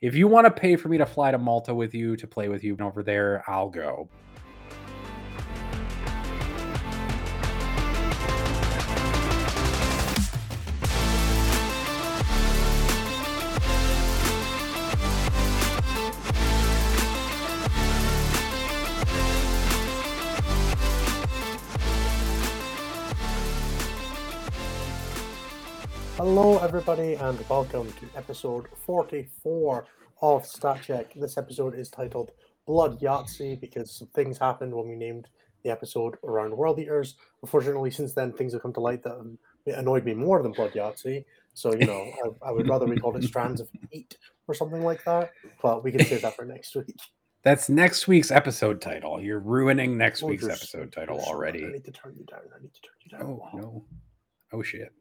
If you want to pay for me to fly to Malta with you to play with you over there, I'll go. Hello, everybody, and welcome to episode 44 of Stat Check. This episode is titled Blood Yahtzee because some things happened when we named the episode around World Eaters. Unfortunately, since then, things have come to light that um, annoyed me more than Blood Yahtzee. So, you know, I, I would rather we called it Strands of Fate or something like that, but we can save that for next week. That's next week's episode title. You're ruining next oh, week's episode title already. I need to turn you down. I need to turn you down. Oh, no. Oh, shit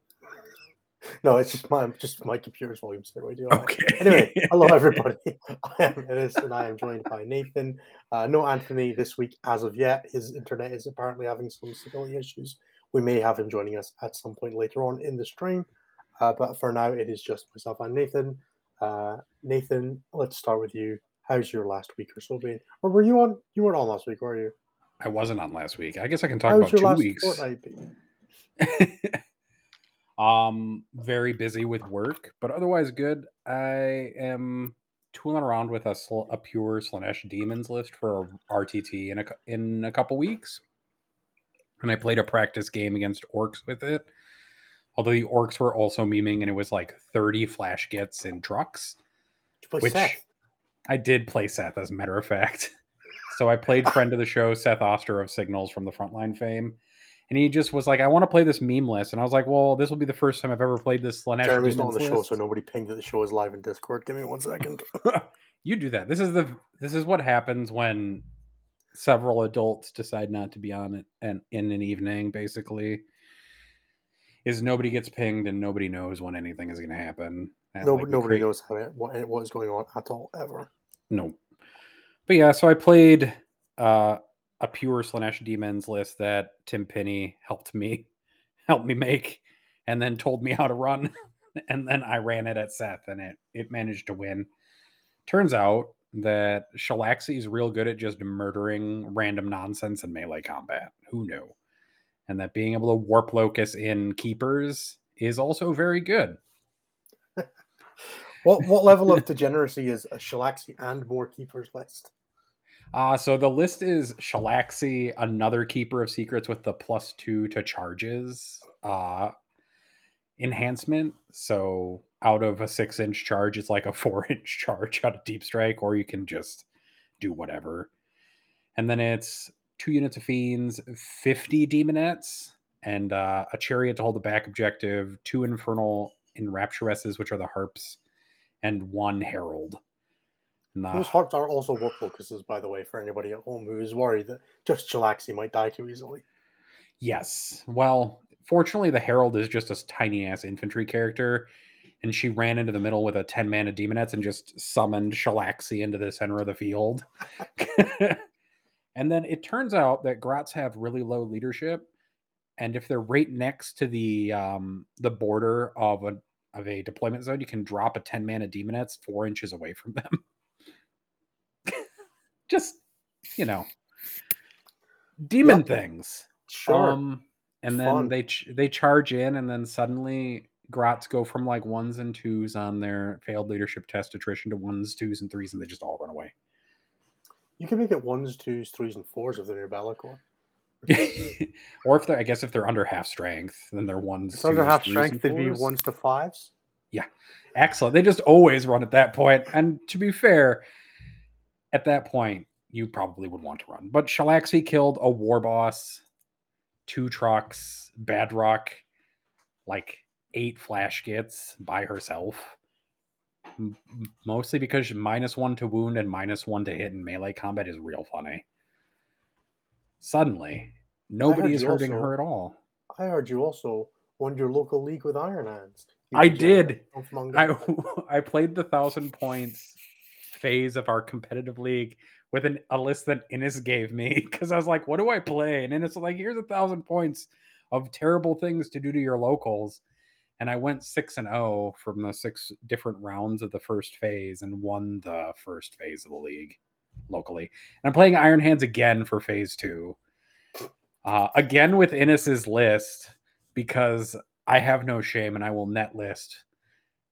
no, it's just my just my computer's volume so do Okay. Anyway, hello everybody. I am Innes and I am joined by Nathan. Uh, no Anthony this week as of yet. His internet is apparently having some stability issues. We may have him joining us at some point later on in the stream. Uh, but for now, it is just myself and Nathan. Uh, Nathan, let's start with you. How's your last week or so been? Or were you on? You weren't on last week, were you? I wasn't on last week. I guess I can talk How's about two weeks. Um, very busy with work, but otherwise good. I am tooling around with a, sl- a pure Slaanesh demons list for RTT in a in a couple weeks, and I played a practice game against orcs with it. Although the orcs were also memeing, and it was like thirty Flash Gitz in trucks. which Seth? I did play Seth, as a matter of fact. So I played friend of the show Seth Oster of Signals from the Frontline fame, and he just was like, "I want to play this meme list," and I was like, "Well, this will be the first time I've ever played this." Slaanesh Jeremy's not on the list. show, so nobody pinged that the show is live in Discord. Give me one second. you do that. This is the this is what happens when several adults decide not to be on it and in an evening. Basically, is nobody gets pinged and nobody knows when anything is going to happen. No, like, nobody create... knows how it, what, what is going on at all ever. No, but yeah, so I played. uh a pure Slaanesh Demons list that Tim Pinney helped me help me make and then told me how to run. and then I ran it at Seth and it it managed to win. Turns out that Shalaxi is real good at just murdering random nonsense in melee combat. Who knew? And that being able to warp locus in keepers is also very good. what what level of degeneracy is a Shalaxi and more keepers list? Uh, so the list is Shalaxi, another keeper of secrets with the plus two to charges uh, enhancement. So out of a six inch charge, it's like a four inch charge out of deep strike, or you can just do whatever. And then it's two units of fiends, 50 demonettes, and uh, a chariot to hold the back objective, two infernal enrapturesses, which are the harps, and one herald. Nah. Those hearts are also work focuses, by the way, for anybody at home who is worried that just Shalaxi might die too easily. Yes. Well, fortunately, the Herald is just a tiny ass infantry character, and she ran into the middle with a 10 mana demonettes and just summoned Shalaxi into the center of the field. and then it turns out that Grots have really low leadership. And if they're right next to the um, the border of a of a deployment zone, you can drop a 10 mana demonettes four inches away from them just you know demon yep. things. Sure. Um, and then Fun. they ch- they charge in, and then suddenly Grots go from like ones and twos on their failed leadership test attrition to ones, twos, and threes, and they just all run away. You can make it ones, twos, threes, and fours if they're near Be'lakor. or if they're, I guess, if they're under half strength, then they're ones. If under half strength, they'd be ones to fives. Yeah, excellent. They just always run at that point. And to be fair, at that point, you probably would want to run. But Shalaxi killed a war boss, two trucks, Badrukk, like eight Flash Gitz by herself. Mostly because minus one to wound and minus one to hit in melee combat is real funny. Suddenly, nobody is hurting also, her at all. I heard you also won your local league with Iron Hands. I did. I I played the thousand points phase of our competitive league with an, a list that Innes gave me because I was like, what do I play? And Innes was like, here's a thousand points of terrible things to do to your locals. and I went six and zero from the six different rounds of the first phase and won the first phase of the league locally. And I'm playing Iron Hands again for phase two, uh, again with Innes's list because I have no shame and I will net list.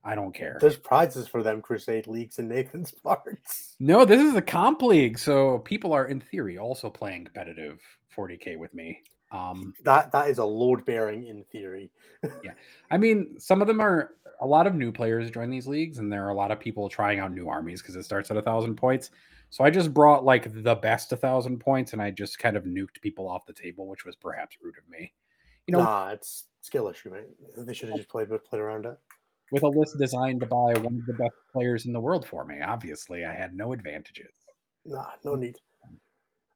I don't care. There's prizes for them Crusade leagues and Nathan's parts. No, this is a comp league, so people are in theory also playing competitive 40k with me. Um, that that is a load bearing in theory. yeah, I mean, some of them are a lot of new players join these leagues, and there are a lot of people trying out new armies because it starts at a thousand points. So I just brought like the best a thousand points, and I just kind of nuked people off the table, which was perhaps rude of me. You know, nah, it's skill issue, mate. They should have just played played around it with a list designed by one of the best players in the world for me. Obviously, I had no advantages. Nah, no need.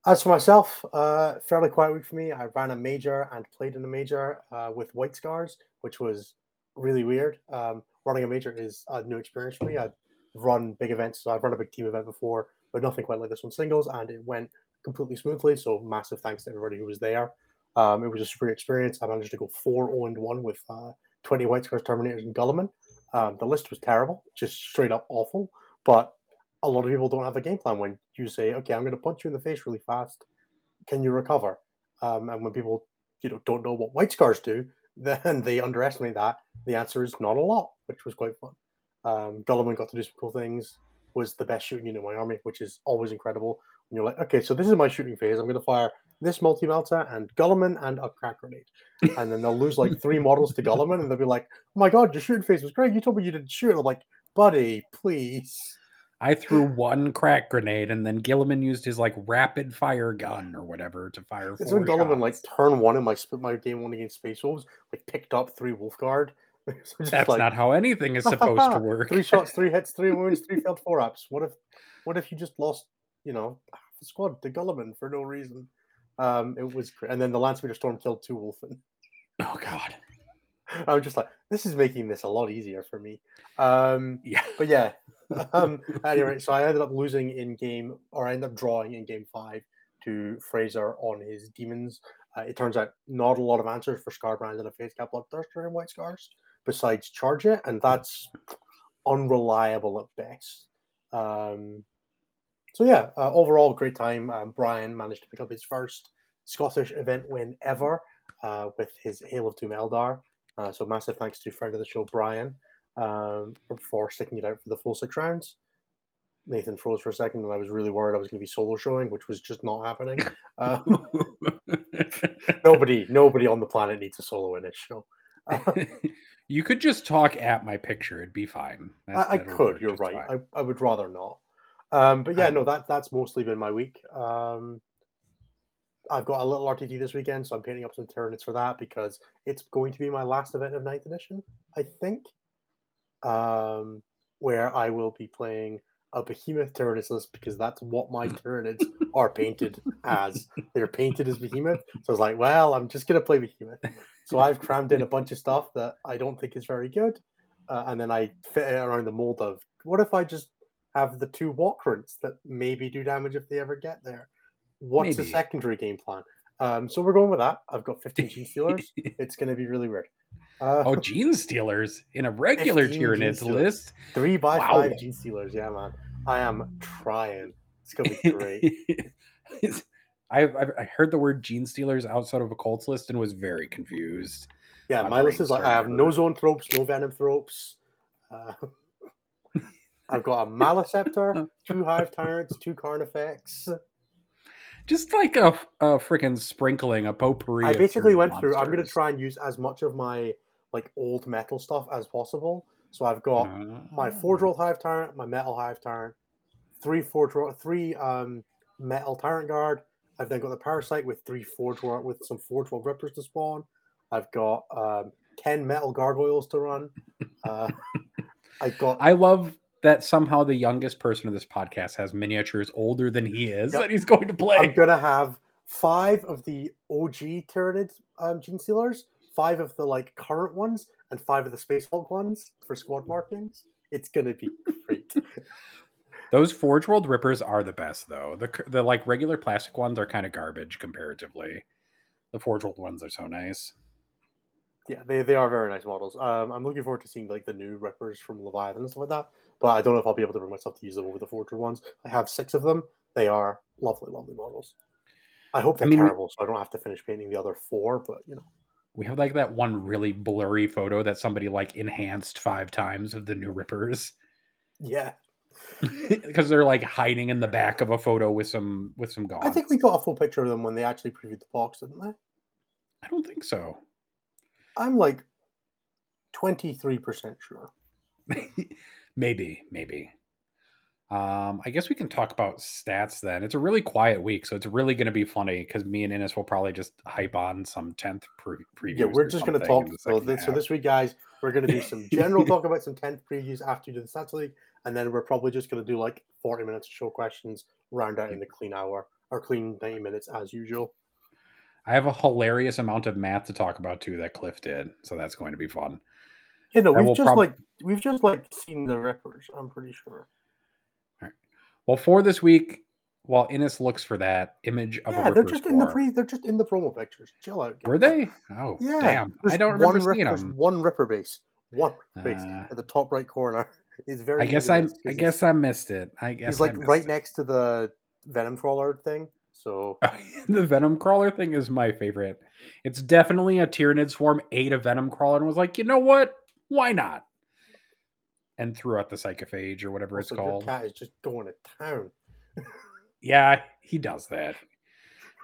As for myself, uh, fairly quiet week for me. I ran a major and played in a major uh, with White Scars, which was really weird. Um, running a major is a new experience for me. I've run big events, so I've run a big team event before, but nothing quite like this one singles, and it went completely smoothly. So massive thanks to everybody who was there. Um, it was a super experience. I managed to go 4 0 1 with uh, 20 White Scars Terminators and Guilliman. Um, the list was terrible, just straight up awful. But a lot of people don't have a game plan when you say, "Okay, I'm going to punch you in the face really fast. Can you recover?" Um, and when people, you know, don't know what white scars do, then they underestimate that. The answer is not a lot, which was quite fun. Um, Guilliman got to do some cool things. Was the best shooting unit in my army, which is always incredible. And you're like, okay, so this is my shooting phase. I'm going to fire this multi melter and Guilliman and a crack grenade. And then they'll lose like three models to Guilliman and they'll be like, oh my God, your shooting phase was great. You told me you didn't shoot. I'm like, buddy, please. I threw one crack grenade and then Guilliman used his like rapid fire gun or whatever to fire. It's when Guilliman like turn one in my split my game one against Space Wolves, like picked up three Wolf Guard. so That's like, not how anything is supposed to work. three shots, three hits, three wounds, three failed four ups. What if what if you just lost, you know, the squad to Guilliman for no reason? Um, it was. And then the Landspeeder Storm killed two Wulfen. Oh god. I was just like, this is making this a lot easier for me. Um, yeah. But yeah. um, anyway, so I ended up losing in game, or I ended up drawing in game five to Fraser on his demons. Uh, it turns out not a lot of answers for Skarbrand and a Faithcap Bloodthirster and White Scars besides charge it, and that's unreliable at best. Um, so yeah, uh, overall great time. Um, Brian managed to pick up his first Scottish event win ever uh, with his Hail of Doom Eldar. Uh, so massive thanks to friend of the show Brian um, for sticking it out for the full six rounds. Nathan froze for a second, and I was really worried I was going to be solo showing, which was just not happening. Um, nobody, nobody on the planet needs a solo in this show. you could just talk at my picture; it'd be fine. I, I could. You're right. I, I would rather not. Um, but yeah, no, that that's mostly been my week. Um, I've got a little RTD this weekend, so I'm painting up some Tyranids for that because it's going to be my last event of Ninth Edition, I think. Um, where I will be playing a Behemoth Tyranids list because that's what my Tyranids are painted as. They're painted as Behemoth. So I was like, well, I'm just going to play Behemoth. So I've crammed in a bunch of stuff that I don't think is very good. Uh, and then I fit it around the mold of what if I just have the two walkrunts that maybe do damage if they ever get there. What's maybe. the secondary game plan? Um, so we're going with that. I've got 15 Gene Stealers. it's going to be really weird. Uh, oh, Genestealers in a regular Tyranids list. Three by wow. five Genestealers. Yeah, man. I am trying. It's going to be great. I, I heard the word Gene Stealers outside of a Cults list and was very confused. Yeah, my list is like I have no Zoanthropes, no Venomthropes. Uh, I've got a Maleceptor, two Hive Tyrants, two Carnifex. Just like a, a freaking sprinkling, a potpourri. I basically went monsters. through. I'm going to try and use as much of my like old metal stuff as possible. So I've got uh, my Forge World Hive Tyrant, my Metal Hive Tyrant, three Forge three um Metal Tyrant Guard. I've then got the Parasite with three Forge with some Forge World Rippers to spawn. I've got um, ten Metal Gargoyles to run. Uh, I've got. I love that somehow the youngest person of this podcast has miniatures older than he is yep. that he's going to play. I'm gonna have five of the OG Tyranid um, Genestealers, five of the like current ones, and five of the Space Hulk ones for squad markings. It's gonna be great. Those Forge World Rippers are the best, though. The the like regular plastic ones are kind of garbage comparatively. The Forge World ones are so nice. Yeah, they, they are very nice models. Um, I'm looking forward to seeing like the new Rippers from Leviathan and stuff like that. But I don't know if I'll be able to bring myself to use them over the Forger ones. I have six of them. They are lovely, lovely models. I hope they're I mean, terrible, so I don't have to finish painting the other four. But you know, We have like that one really blurry photo that somebody like enhanced five times of the new Rippers yeah, because they're like hiding in the back of a photo with some with some gaunts. I think we got a full picture of them when they actually previewed the box, didn't they? I don't think so. I'm like twenty three percent sure. maybe, maybe. Um, I guess we can talk about stats then. It's a really quiet week, so it's really going to be funny because me and Innes will probably just hype on some tenth pre- previews. Yeah, we're just going to talk. So this, so this week, guys, we're going to do some general talk about some 10th previews after you do the Stats League. And then we're probably just going to do like 40 minutes of show questions, round out in the clean hour or clean 90 minutes as usual. I have a hilarious amount of math to talk about too that Cliff did, so that's going to be fun. I will we've just prob- like we've just like seen the Rippers. I'm pretty sure. Well, for this week, while Innes looks for that image of Yeah, a they're just in the pre. They're just in the promo pictures. Chill out. Were they? Oh, Yeah. damn! I don't remember one, rip- seeing them. one Ripper base. One Ripper base Uh, at the top right corner. He's very. I guess I, I guess I missed it. I guess he's like right it. next to the Venom crawler thing. So the Venom crawler thing is my favorite. It's definitely a Tyranid swarm ate a Venom crawler and was like, you know what? Why not? And threw out the psychophage or whatever it's also, your called. cat is just going to town. Yeah, he does that.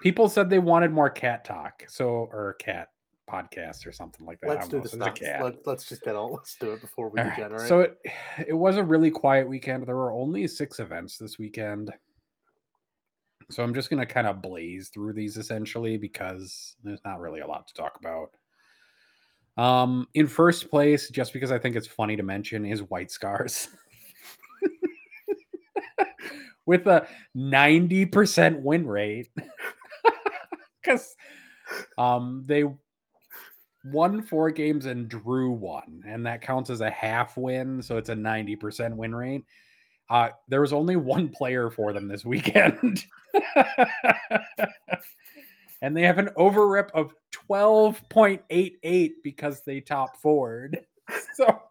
People said they wanted more cat talk, so or cat podcast or something like that. Let's don't the know, since a stats. cat. Let, let's just get on. Let's do it before we All right, degenerate. So it, it was a really quiet weekend. There were only six events this weekend. So I'm just going to kind of blaze through these essentially because there's not really a lot to talk about. Um, in first place, just because I think it's funny to mention, is White Scars. With a 90% win rate. Because um, they won four games and drew one, and that counts as a half win, so it's a 90% win rate. Uh, there was only one player for them this weekend. and they have an overrep of 12.88 because they top forward. So,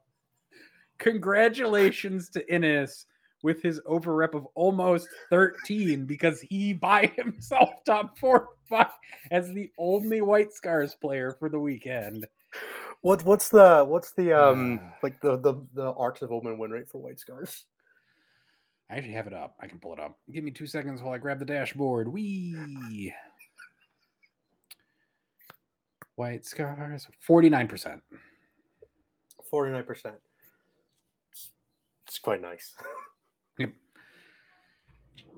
congratulations to Innes with his overrep of almost 13 because he by himself top four by, as the only White Scars player for the weekend. what what's the what's the um Uh. like the the the Arks of Omen win rate for White Scars? I actually have it up. I can pull it up. Give me two seconds while I grab the dashboard. Wee. White Scars, 49%. Forty nine percent. It's quite nice. Yep.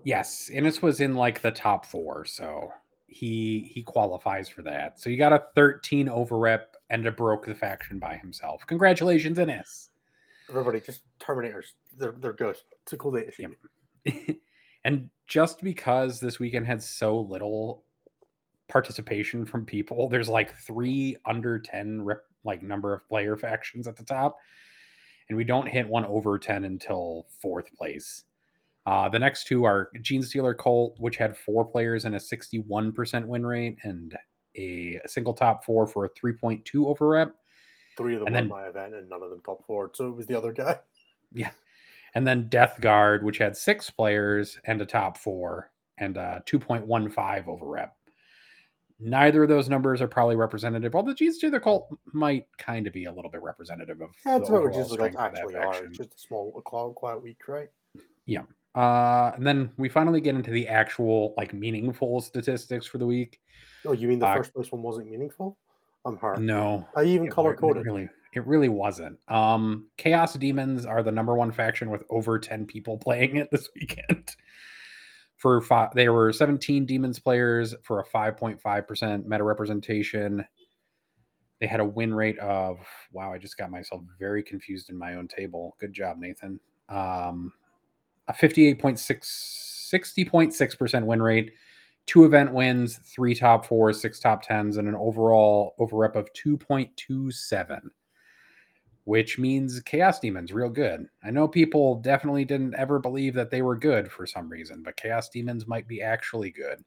Yes, Innes was in like the top four, so he he qualifies for that. So you got a 13 overrep and a broke the faction by himself. Congratulations, Innes. Everybody, just Terminators. They're they're good. It's a cool day. Yep. and just because this weekend had so little participation from people, there's like three under 10 rep, like number of player factions at the top, and we don't hit one over 10 until fourth place. Uh, the next two are Genestealer Cult, which had four players and a 61% win rate, and a single top four for a 3.2 over rep. Three of them And won then- my event, and none of them top four. So it was the other guy. Yeah. And then Death Guard, which had six players and a top four and a 2.15 over rep. Neither of those numbers are probably representative, although Genestealer Cult might kind of be a little bit representative of that's the what we overall just like strength of that actually are. Just a small, a quiet, quiet week, right? Yeah. Uh, and then we finally get into the actual like meaningful statistics for the week. Oh, you mean the Uh, first place one wasn't meaningful? I'm hard. No, I even color coded. really, it really wasn't. Um, Chaos Demons are the number one faction with over ten people playing it this weekend. For five, they were seventeen demons players for a five point five percent meta representation. They had a win rate of wow. I just got myself very confused in my own table. Good job, Nathan. Um, a 58.6 60.6% win rate, two event wins, three top fours, six top tens, and an overall overrep of 2.27, which means Chaos Demons real good. I know people definitely didn't ever believe that they were good for some reason, but Chaos Demons might be actually good.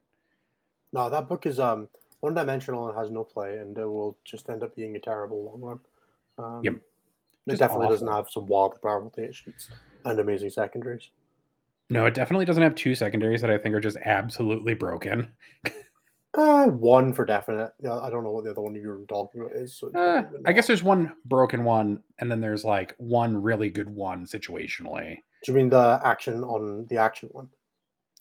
No, that book is um one dimensional and has no play, and it will just end up being a terrible long run. Um, Yep. It Just definitely doesn't have some wild powerful data sheets and amazing secondaries. No, it definitely doesn't have two secondaries that I think are just absolutely broken. Uh, one for definite. Yeah, I don't know what the other one you're talking about is. So Uh, I guess there's one broken one, and then there's like one really good one situationally. Do you mean the action on the action one?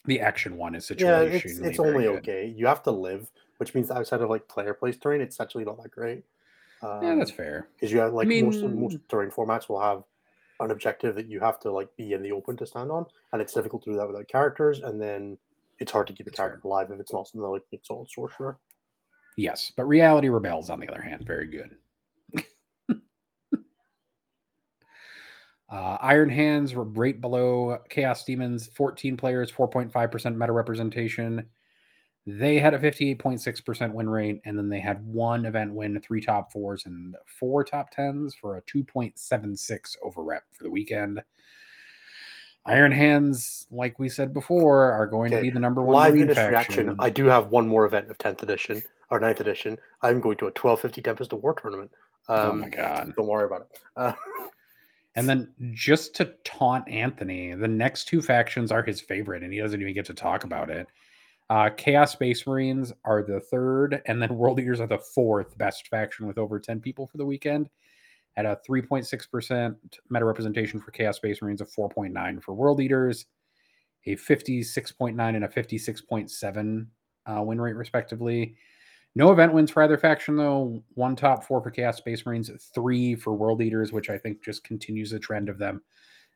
The action one is situationally Yeah, it's it's only good. okay. You have to live, which means outside of like player place terrain, it's actually not that great. Yeah, that's Um, fair. because you have like most mean- most terrain formats will have an objective that you have to like be in the open to stand on, and it's difficult to do that without characters, and then it's hard to keep a character alive if it's not something like Exalted Sorcerer. Yes, but Reality Rebels, on the other hand, very good. uh, Iron Hands were right below Chaos Demons, 14 players, 4.5% meta representation. They had a 58.6% win rate, and then they had one event win, three top fours, and four top tens for a 2.76 over rep for the weekend. Iron Hands, like we said before, are going to be the number one Live Units reaction. I do have one more event of 10th edition or 9th edition. I'm going to a 1250 Tempest of War tournament. oh Um, my god! Don't worry about it. Uh, And then just to taunt Anthony, the next two factions are his favorite, and he doesn't even get to talk about it. Uh, Chaos Space Marines are the third, and then World Eaters are the fourth best faction with over 10 people for the weekend. At a 3.6% meta representation for Chaos Space Marines, a 4.9 for World Eaters, a 56.9 and a 56.7 uh, win rate, respectively. No event wins for either faction, though. One top four for Chaos Space Marines, three for World Eaters, which I think just continues the trend of them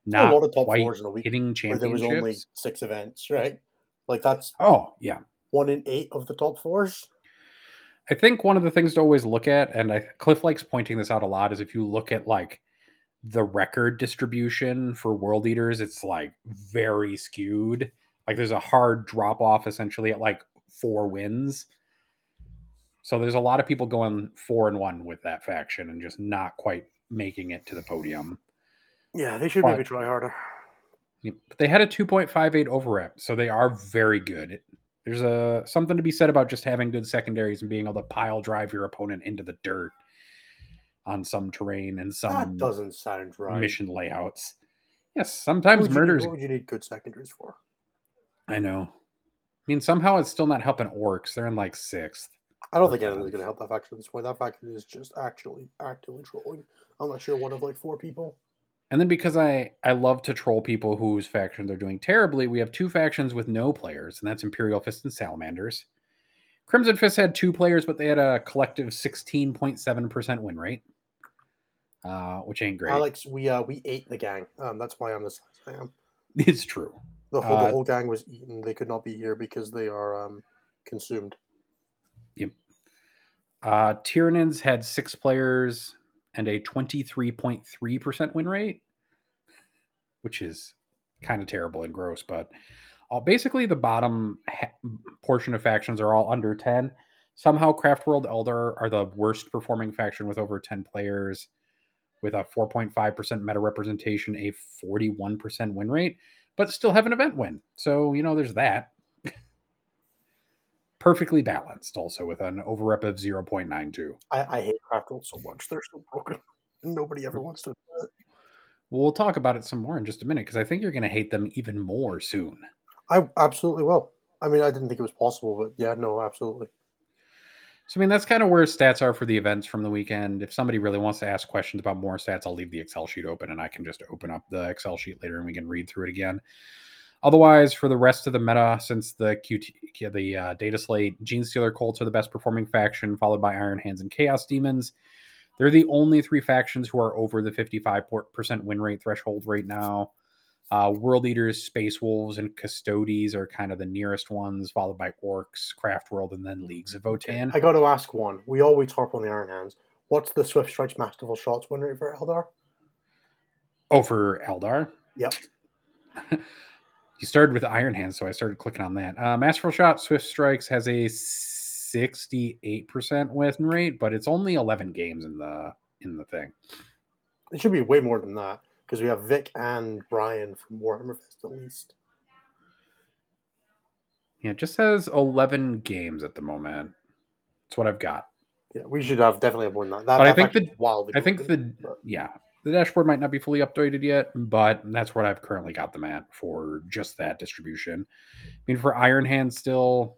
a not lot of top quite fours in a week hitting where there was only six events, right? Like that's Oh, yeah. one in eight of the top fours. I think one of the things to always look at, and I, Cliff likes pointing this out a lot, is if you look at like the record distribution for World Eaters, it's like very skewed. Like there's a hard drop off essentially at like four wins. So there's a lot of people going four and one with that faction and just not quite making it to the podium. Yeah, they should But- maybe try harder. But they had a 2.58 over rep, so they are very good. There's a something to be said about just having good secondaries and being able to pile drive your opponent into the dirt on some terrain and That some doesn't sound right. mission layouts. Yes, sometimes you need- murders. what would you need good secondaries for? I know. I mean, somehow it's still not helping orcs. They're in like sixth. I don't think anything's uh, going to help that faction at this point. That faction is just actually actively trolling. I'm not sure one of like four people. And then because I I love to troll people whose factions are doing terribly, we have two factions with no players, and that's Imperial Fist and Salamanders. Crimson Fist had two players, but they had a collective 16.7% win rate, uh, which ain't great. Alex, we uh we ate the gang. Um, that's why I'm the size I am. it's true. The whole, Uh, the whole gang was eaten. They could not be here because they are um consumed. Uh, Tyranids had six players and a 23.3% win rate, which is kind of terrible and gross. But uh, basically, the bottom ha- portion of factions are all under 10. Somehow, Craftworld Eldar are the worst performing faction with over 10 players, with a 4.5% meta representation, a 41% win rate, but still have an event win. So, you know, there's that. Perfectly balanced, also with an over rep of 0.92. I, I hate Craftworlds so much. They're so broken. Nobody ever wants to. Do it. Well, we'll talk about it some more in just a minute because I think you're going to hate them even more soon. I absolutely will. I mean, I didn't think it was possible, but yeah, no, absolutely. So, I mean, that's kind of where stats are for the events from the weekend. If somebody really wants to ask questions about more stats, I'll leave the Excel sheet open and I can just open up the Excel sheet later and we can read through it again. Otherwise, for the rest of the meta, since the QT, the uh, data slate, Genestealer Cults are the best performing faction, followed by Iron Hands and Chaos Demons. They're the only three factions who are over the 55% win rate threshold right now. Uh, World Eaters, Space Wolves, and Custodes are kind of the nearest ones, followed by Orcs, Craft World, and then Leagues of Votann. I got to ask one. We always harp on the Iron Hands. What's the Swift Strikes Masterful Shots win rate for Eldar? Oh, for Eldar? Yep. you started with Iron Hands, so I started clicking on that. Uh, Masterful Shot Swift Strikes has a 68% win rate, but it's only 11 games in the in the thing. It should be way more than that because we have Vic and Brian from Warhammer Fest at least. Yeah, it just says 11 games at the moment. That's what I've got. Yeah, we should have definitely have more than that. that But I think the- wild. I think the but- yeah the dashboard might not be fully updated yet, but that's what I've currently got them at for just that distribution. I mean, for Iron Hand, still,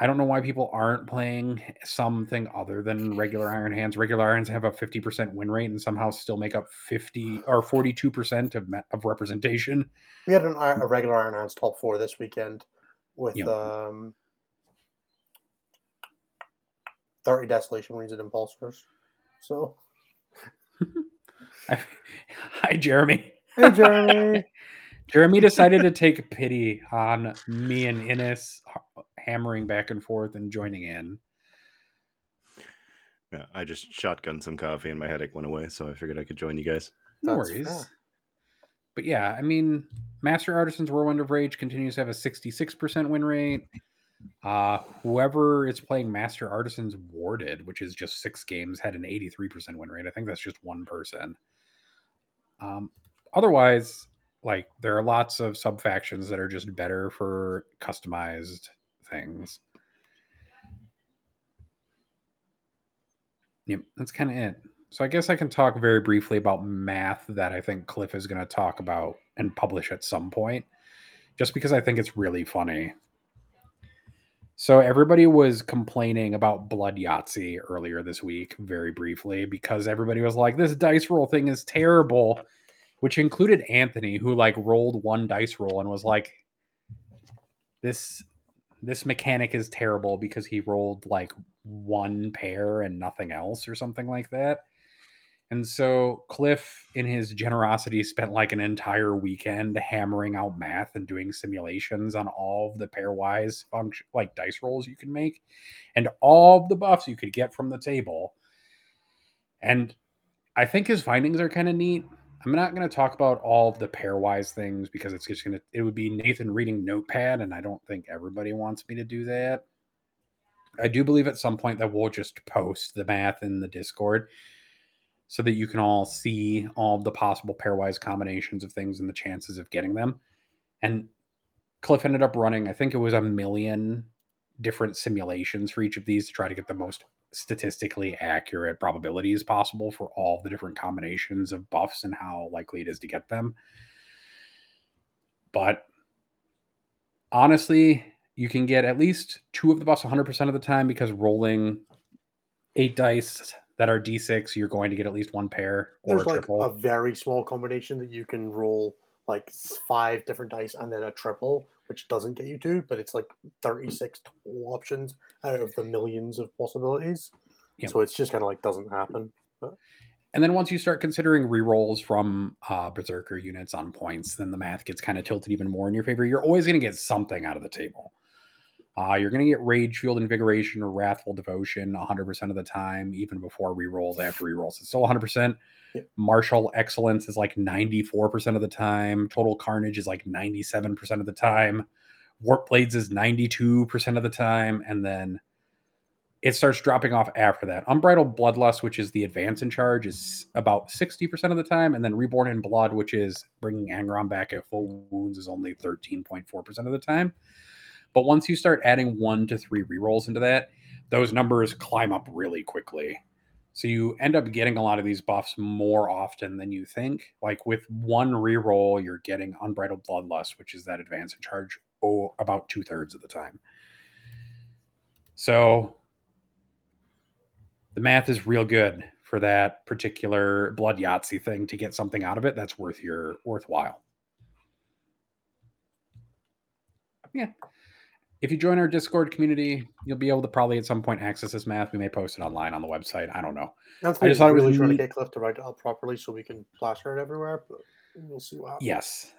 I don't know why people aren't playing something other than regular Iron Hands. Regular Irons have a fifty percent win rate and somehow still make up fifty or forty two percent of of representation. we had an, a regular Iron Hands top four this weekend with Yeah. um, 30 Desolation Marines and Impulsors. So, Hi, Jeremy. hey, Jeremy. Jeremy decided to take pity on me and Innes hammering back and forth and joining in. Yeah, I just shotgunned some coffee and my headache went away, so I figured I could join you guys. No That's worries. fair. But yeah, I mean, Master Artisans Whirlwind of Rage continues to have a 66% win rate. Uh, whoever is playing Master Artisans Warded, which is just six games, had an 83% win rate. I think that's just one person. Um, otherwise, like there are lots of sub factions that are just better for customized things. Yep, that's kind of it. So I guess I can talk very briefly about math that I think Cliff is going to talk about and publish at some point, just because I think it's really funny. So everybody was complaining about Blood Yahtzee earlier this week, very briefly, because everybody was like, "This dice roll thing is terrible," which included Anthony, who like rolled one dice roll and was like, "This this mechanic is terrible because he rolled like one pair and nothing else or something like that." And so Cliff, in his generosity, spent like an entire weekend hammering out math and doing simulations on all of the pairwise function like dice rolls you can make and all of the buffs you could get from the table. And I think his findings are kind of neat. I'm not going to talk about all of the pairwise things because it's just going to, it would be Nathan reading Notepad, and I don't think everybody wants me to do that. I do believe at some point that we'll just post the math in the Discord so that you can all see all the possible pairwise combinations of things and the chances of getting them. And Cliff ended up running, I think it was a million different simulations for each of these to try to get the most statistically accurate probabilities possible for all the different combinations of buffs and how likely it is to get them. But honestly, you can get at least two of the buffs 100% of the time because rolling eight dice that are d6, you're going to get at least one pair or There's a like triple. a very small combination that you can roll like five different dice and then a triple, which doesn't get you two, but it's like 36 total options out of the millions of possibilities. Yep. So it's just kind of like doesn't happen. And then once you start considering rerolls from uh, Berserker units on points, then the math gets kind of tilted even more in your favor. You're always going to get something out of the table. Uh, you're going to get Rage-Fuelled Invigoration, or Wrathful Devotion 100% of the time, even before rerolls. After rerolls, it's still 100%. Yeah. Martial Excellence is like 94% of the time. Total Carnage is like 97% of the time. Warp Blades is 92% of the time. And then it starts dropping off after that. Unbridled Bloodlust, which is the advance in charge, is about 60% of the time. And then Reborn in Blood, which is bringing Angron back at full wounds, is only 13.4% of the time. But once you start adding one to three rerolls into that, those numbers climb up really quickly. So you end up getting a lot of these buffs more often than you think. Like with one reroll, you're getting Unbridled Bloodlust, which is that advance in charge, oh, about two thirds of the time. So the math is real good for that particular blood Yahtzee thing to get something out of it that's worth your worthwhile. Yeah. If you join our Discord community, you'll be able to probably at some point access this math. We may post it online on the website. I don't know. That's I just thought it was really trying to get Cliff to write it up properly so we can plaster it everywhere, but we'll see what happens. Yes.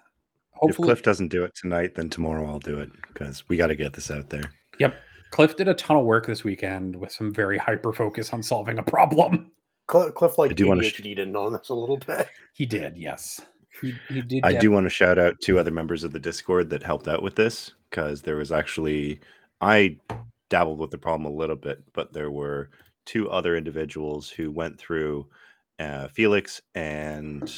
if Cliff doesn't do it tonight, then tomorrow I'll do it because we got to get this out there. Yep. Cliff did a ton of work this weekend with some very hyper focus on solving a problem. Cl- Cliff like I do wanna sh- ADHD didn't on this a little bit. He did, yes. He, he did. I do want to shout out two other members of the Discord that helped out with this because there was actually I dabbled with the problem a little bit, but there were two other individuals who went through uh, Felix and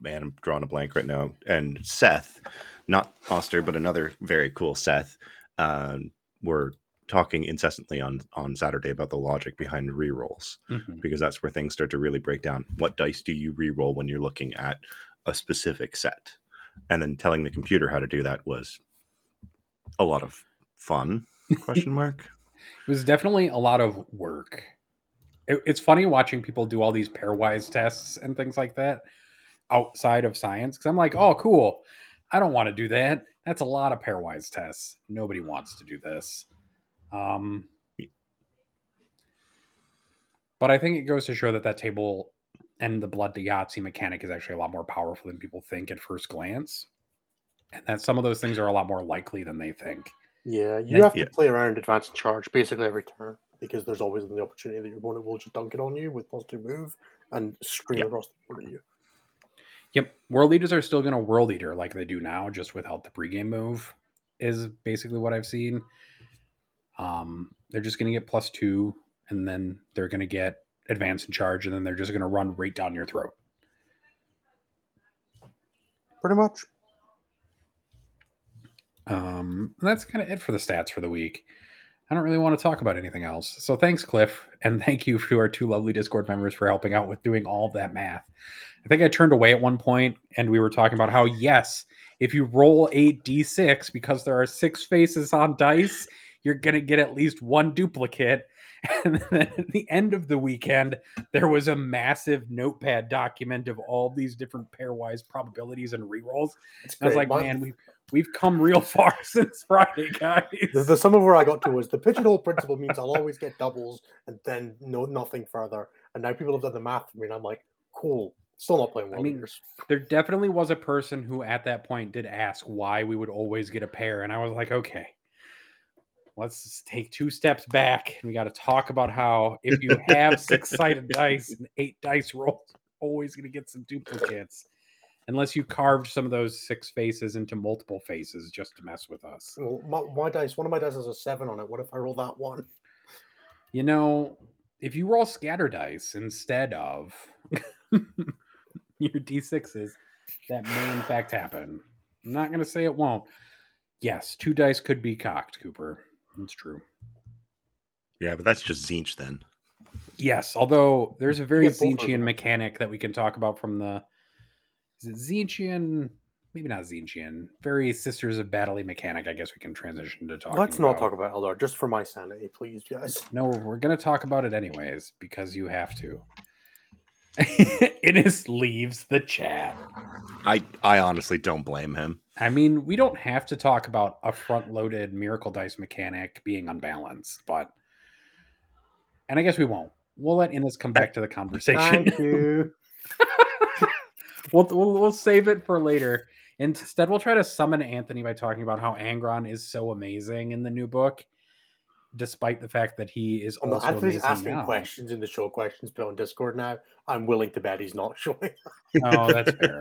man, I'm drawing a blank right now, and Seth, not Oster, but another very cool Seth, um, were talking incessantly on on Saturday about the logic behind rerolls Mhm. because that's where things start to really break down. What dice do you reroll when you're looking at a specific set? And then telling the computer how to do that was a lot of fun. Question mark. It was definitely a lot of work. It- it's funny watching people do all these pairwise tests and things like that outside of science because I'm like, oh, cool. I don't want to do that. That's a lot of pairwise tests. Nobody wants to do this. Um, but I think it goes to show that that table and the blood to Yahtzee mechanic is actually a lot more powerful than people think at first glance, and that some of those things are a lot more likely than they think. Yeah, you Yeah. have to Yeah. play around advance and charge basically every turn because there's always the opportunity that your opponent will just dunk it on you with positive move and scream Yeah. across the board at you. Yep. World Eaters are still going to world eater like they do now, just without the pregame move, is basically what I've seen. Um, they're just going to get plus two, and then they're going to get advance and charge, and then they're just going to run right down your throat. Pretty much. Um, that's kind of it for the stats for the week. I don't really want to talk about anything else. So thanks, Cliff, and thank you to our two lovely Discord members for helping out with doing all that math. I think I turned away at one point, and we were talking about how yes, if you roll eight d6 because there are six faces on dice, you're gonna get at least one duplicate. And then at the end of the weekend, there was a massive notepad document of all these different pairwise probabilities and rerolls. It's I was like, My- man, we've we've come real far since Friday, guys. the, the some of where I got to was the pigeonhole principle means I'll always get doubles and then no nothing further. And now people have done the math for me, and I'm like, cool. Still not playing World mean, There definitely was a person who at that point did ask why we would always get a pair, and I was like, okay, let's take two steps back. and We got to talk about how if you have six-sided dice and eight dice rolls, you're always going to get some duplicates, unless you carved some of those six faces into multiple faces just to mess with us. Well, my, my dice, one of my dice has a seven on it. What if I roll that one? You know, if you roll scatter dice instead of your d6s, that may in fact happen. I'm not going to say it won't. Yes, two dice could be cocked, Cooper. It's true. Yeah, but that's just Tzeentch then. Yes, although there's a very get both of Tzeentchian mechanic that we can talk about from the. Is it Tzeentchian? Maybe not Tzeentchian. Very Sisters of Battley mechanic. I guess we can transition to talking. Let's not about. talk about Eldar, just for my sanity, please, guys. No, we're going to talk about it anyways because you have to. Innes leaves the chat. I I honestly don't blame him. I mean, we don't have to talk about a front loaded miracle dice mechanic being unbalanced, but. And I guess we won't. We'll let Innes come back to the conversation. Thank you. we'll, we'll, we'll save it for later. Instead, we'll try to summon Anthony by talking about how Angron is so amazing in the new book, despite the fact that he is Well, also Anthony's amazing asking now. questions in the show questions bit on Discord now. I'm willing to bet he's not showing. Oh, that's fair.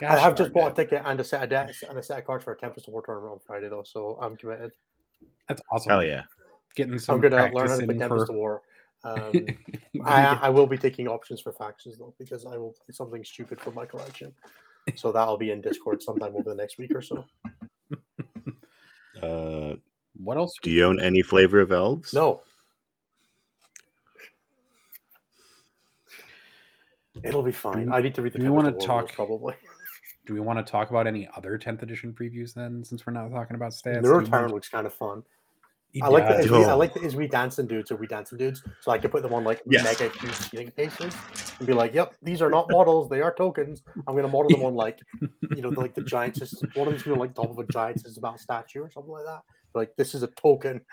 I have just bought it. a ticket and a set of decks and a set of cards for a Tempest War tournament on Friday, though, so I'm committed. That's awesome. Hell yeah. Getting some I'm going to learn how to play Tempest for. War. Um, I, I will be taking options for factions, though, because I will play something stupid for my collection. So that'll be in Discord sometime over the next week or so. Uh, what else? do you own any flavor of elves? No. It'll be fine. we- I need to read the do we wanna Tempest of War rules, talk- probably. Do we want to talk about any other 10th edition previews then, since we're not talking about stats? Neuro Do you Town looks kind of fun. He I like the does. is we, I Oh. like the is we dancing dudes or we dancing dudes, so I can put them on like Yes. mega huge healing faces and be like, "Yep, these are not models; they are tokens." I'm gonna model them on like, you know, like the giants. Is, one of them's gonna like top of a giant is about statue or something like that. Like this is a token.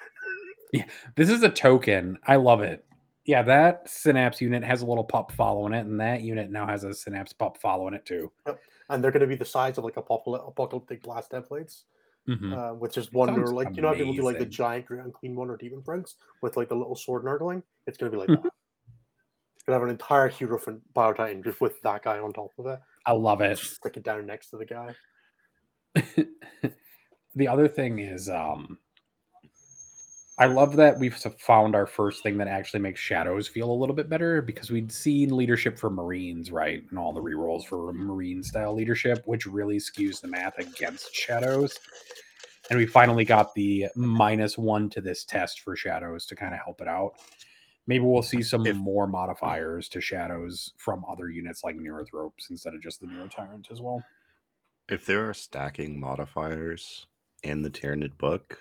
Yeah, This is a token. I love it. Yeah, that synapse unit has a little pup following it, and that unit now has a synapse pup following it too. Yep. And they're going to be the size of like apocalyptic, apocalyptic blast templates, Mhm. uh, with just one or Sounds like you know how people do like the giant unclean one or demon prince with like the little sword nurgling. It's going to be like Mm-hmm. that. It's going to have an entire hero from Biotitan just with that guy on top of it. I love it. Stick it down next to the guy. the other thing is, um, I love that we've found our first thing that actually makes shadows feel a little bit better because we'd seen leadership for Marines, right? And all the rerolls for Marine style leadership, which really skews the math against shadows. and we finally got the minus one to this test for shadows to kind of help it out. Maybe we'll see some If- more modifiers to shadows from other units like Neurothropes instead of just the Neurotyrant as well. If there are stacking modifiers in the Tyranid book,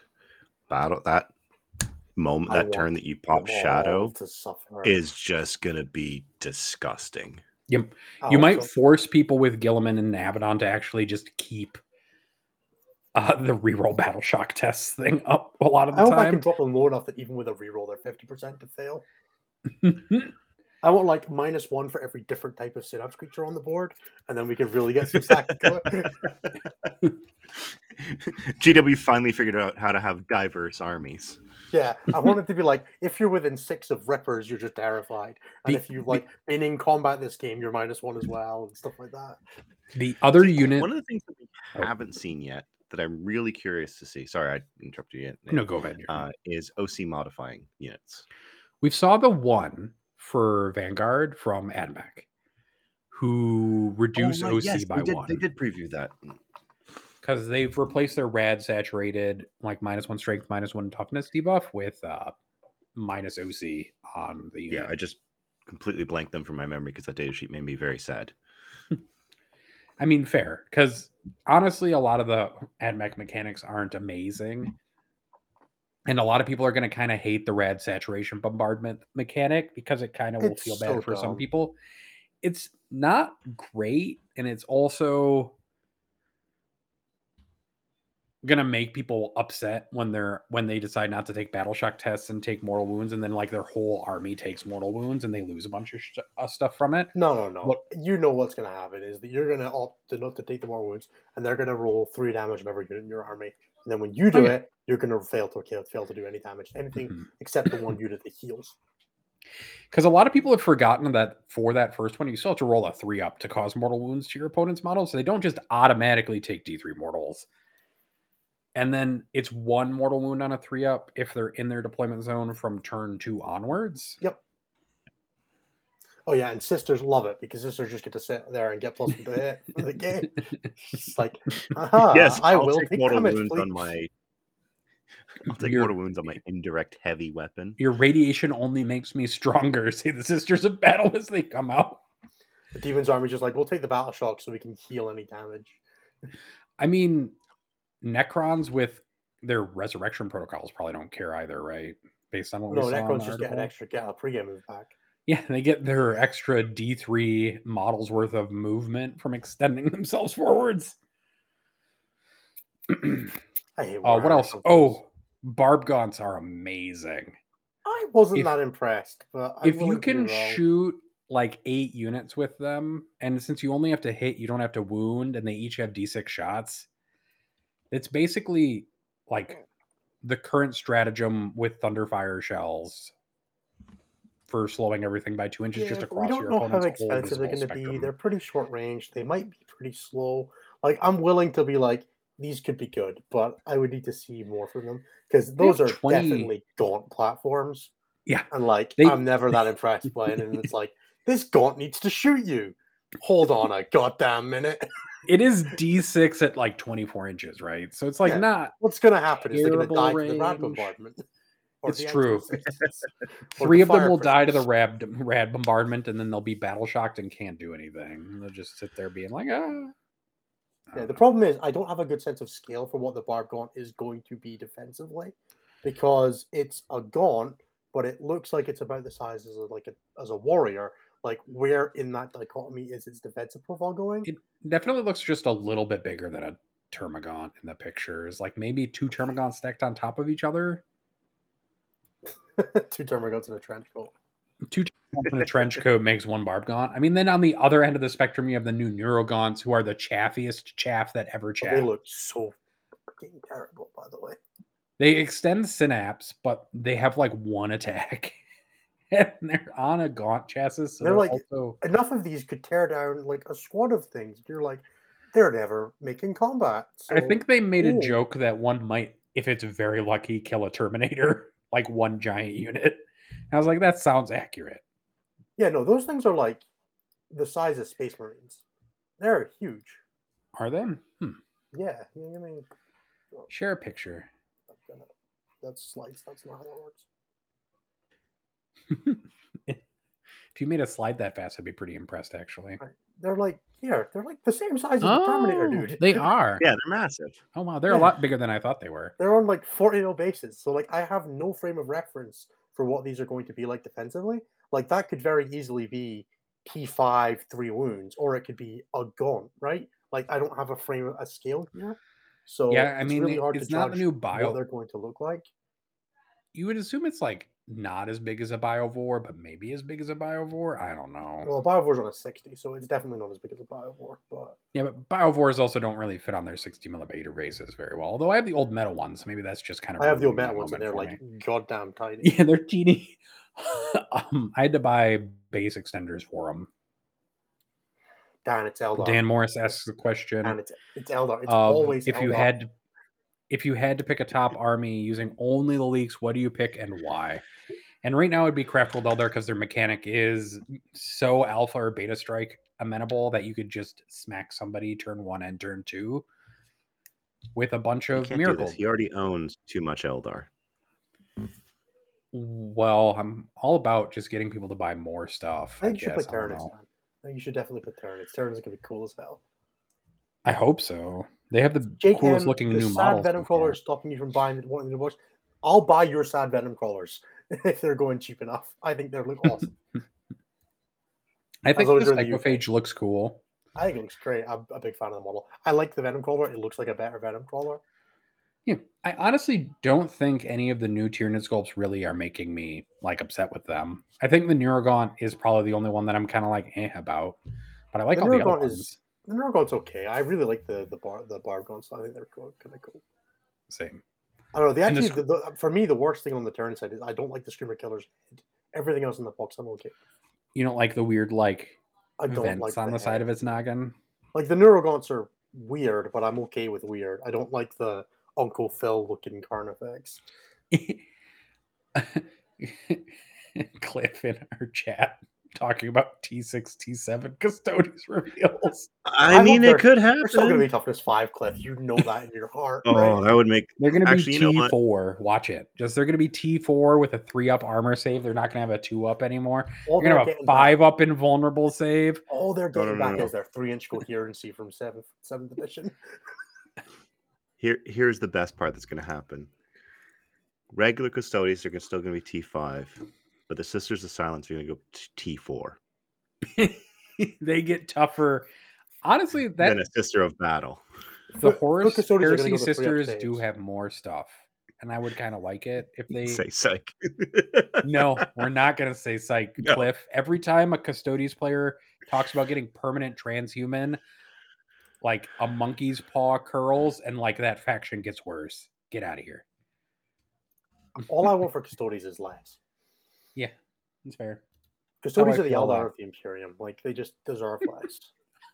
battle that moment, that turn that you pop shadow to suffer. is just gonna be disgusting. You Also- might force people with Guilliman and Abaddon to actually just keep uh, the reroll battle shock test thing up a lot of the I the hope I can drop them low enough that even with a reroll, they're fifty percent to fail. I want like minus one for every different type of synapse creature on the board, and then we can really get some stacking going. GW finally figured out how to have diverse armies. Yeah, I want it to be like if you're within six of rippers, you're just terrified, and Be- if you've like been in combat this game, you're minus one as well, and stuff like that. the other See, unit. One of the things that we Oh. haven't seen yet that I'm really curious to see. Sorry, I interrupted you. Nick, No, go ahead. Uh, is OC modifying units. we saw the one for Vanguard from AdMech who reduce Oh, OC yes, by did, one They did preview that. because they've replaced their rad saturated like minus one strength, minus one toughness debuff with uh minus OC on the unit. Yeah, I just completely blanked them from my memory because that data sheet made me very sad. I mean, fair because honestly, a lot of the AdMech mechanics aren't amazing. And a lot of people are going to kind of hate the rad saturation bombardment mechanic because it kind of will feel bad so for some people. It's not great, and it's also gonna make people upset when they're when they decide not to take battle shock tests and take mortal wounds, and then like their whole army takes mortal wounds and they lose a bunch of sh- uh, stuff from it. No, no, no. Look- you know what's going to happen is that you're going to opt to not to take the mortal wounds, and they're going to roll three damage of every unit in your army. And then when you do yeah. it, you're going to fail to kill, fail to do any damage, anything Mhm. except the one unit that heals. Because a lot of people have forgotten that for that first one, you still have to roll a three up to cause mortal wounds to your opponent's model. So they don't just automatically take D3 mortals. And then it's one mortal wound on a three up if they're in their deployment zone from turn two onwards. Oh yeah, and sisters love it because sisters just get to sit there and get plus one to hit for the game. It's like, aha, yes, I I'll will take take mortal damage, wounds on my. I'll take Your- mortal wounds on my indirect heavy weapon. Your radiation only makes me stronger, See the sisters of battle as they come out. The demon's army just like we'll take the battle shock so we can heal any damage. I mean, Necrons with their resurrection protocols probably don't care either, right? Based on what No, we saw Necrons the just get an extra get a pregame move back. Yeah, they get their extra D3 models worth of movement from extending themselves forwards. I hate Oh, what else? Oh, barb gaunts are amazing. I wasn't if- that impressed, but I'm if you willing to be can shoot like eight units with them, and since you only have to hit, you don't have to wound, and they each have D6 shots, it's basically like the current stratagem with Thunderfire shells for slowing everything by two inches just Yeah, across we don't your know how expensive they're going to be. They're pretty short range. They might be pretty slow. Like I'm willing to be like these could be good, but I would need to see more from them because those are 20 definitely gaunt platforms. Yeah, and like they- I'm never that impressed by it. And it's like this gaunt needs to shoot you. Hold on a goddamn minute. It is D6 at like 24 inches, right? So it's like Yeah. not What's going to happen is they're going to die to the range. bombardment. It's true. three of them will die to the rad, rad bombardment and then they'll be battle shocked and can't do anything. They'll just sit there being like, ah. Yeah, the problem is I don't have a good sense of scale for what the barb gaunt is going to be defensively, because it's a gaunt, but it looks like it's about the size as a, like a as a warrior. Like where in that dichotomy is its defensive profile going? It definitely looks just a little bit bigger than a Termagant in the pictures. Like maybe two Termagants stacked on top of each other. Two termagants in a trench coat. Two Termagants in a trench coat makes one Barb Gaunt. I mean, then on the other end of the spectrum, you have the new Neurogaunts, who are the chaffiest chaff that ever chaff. They look so fucking terrible, by the way. They extend synapse, but they have like one attack. and they're on a gaunt chassis. So They're like- also Enough of these could tear down like a squad of things. You're like, they're never making combat. I think they made a joke that one might, if it's very lucky, kill a Terminator, like one giant unit. I was like, that sounds accurate. Yeah, no, those things are like the size of Space Marines. They're huge. Are they? Hmm. Yeah, I mean, Share a picture. That's slides. That's not how that works. if you made a slide that fast, I'd be pretty impressed, actually. They're like here. They're like the same size as the Terminator, Oh, dude. they are. Yeah, they're massive. Oh wow, they're a lot bigger than I thought they were. They're on like 40 mil bases. So like I have no frame of reference for what these are going to be like defensively. Like that could very easily be P5 three wounds, or it could be a gaunt, right? Like I don't have a frame a scale here. So Yeah, I it's mean, really it- hard it's to not the judge new what bio. they're going to look like. You would assume it's like not as big as a Biovore, but maybe as big as a Biovore. I don't know. Well, Biovore's on a 60, so it's definitely not as big as a Biovore, but Yeah, but Biovores also don't really fit on their 60 millimeter bases very well. Although I have the old metal ones, so maybe that's just kind of. I have the old metal ones and they're like me. goddamn tiny. yeah, they're teeny. um, I had to buy base extenders for them. Dan, it's Eldar. Dan Morris asks the question: and it's it's Eldar. It's of always if you Eldar. had, if you had to pick a top army using only the leaks, what do you pick and why? And right now it'd be Craftworld Eldar because their mechanic is so alpha or beta strike amenable that you could just smack somebody turn one and turn two with a bunch of miracles. He already owns too much Eldar. Well, I'm all about just getting people to buy more stuff. I I, think you should guess. put I, don't Tyranids. know. I think you should definitely put Tyranids. Tyranids are gonna be cool as hell. I hope so. They have the Jake, coolest looking the new sad models. venom crawler is stopping you from buying one of the new books. I'll buy your sad venom crawlers if they're going cheap enough. I think they look awesome. I think this they're the UK. Psychophage looks cool. I think it looks great. I'm a big fan of the model. I like the venom crawler. It looks like a better venom crawler. Yeah, I honestly don't think any of the new Tyranid sculpts really are making me like upset with them. I think the Neurogaunt is probably the only one that I'm kind of like eh about, but I like The all the other ones. is- The Neurogaunt's okay. I really like the the bar the Barb Gaunts. I think they're cool, kind of cool. Same. I don't know. The the actually, the, the, for me, the worst thing on the turn side is I don't like the Screamer Killer's head. Everything else in the box, I'm okay. You don't like the weird like I don't vents like on the, side of its noggin. Like the Neurogaunts are weird, but I'm okay with weird. I don't like the Uncle Phil looking Carnifex. Cliff in our chat talking about T6, T7 Custodes reveals. I, hope mean, it could happen. They're still going to happen. be toughness five, Cliff. You know that in your heart. Oh, right? that would make They're going to be Actually, you? T4. Watch it. Just they're going to be T4 with a three up armor save. They're not going to have a two up anymore. all They're they're going to have a getting five up invulnerable save. Back, all they're No, no, getting no, back no. is their three inch coherency from seventh seventh edition. here. Here's the best part that's going to happen. Regular custodians are gonna- still going to be T5, but the Sisters of Silence are going to go t- T4. they get tougher. Honestly, that then a Sister of Battle. the Foot- foot Horus custodians Heresy go to three up sisters do have more stuff, and I would kind of like it if they. Say psych. No, we're not going to say psych, No. Cliff. Every time a Custodes player talks about getting permanent transhuman, like a monkey's paw curls, and like that faction gets worse. Get out of here. all I want for custodians is less. Yeah, it's fair. Custodians are the Eldar of the Imperium. Like they just deserve less.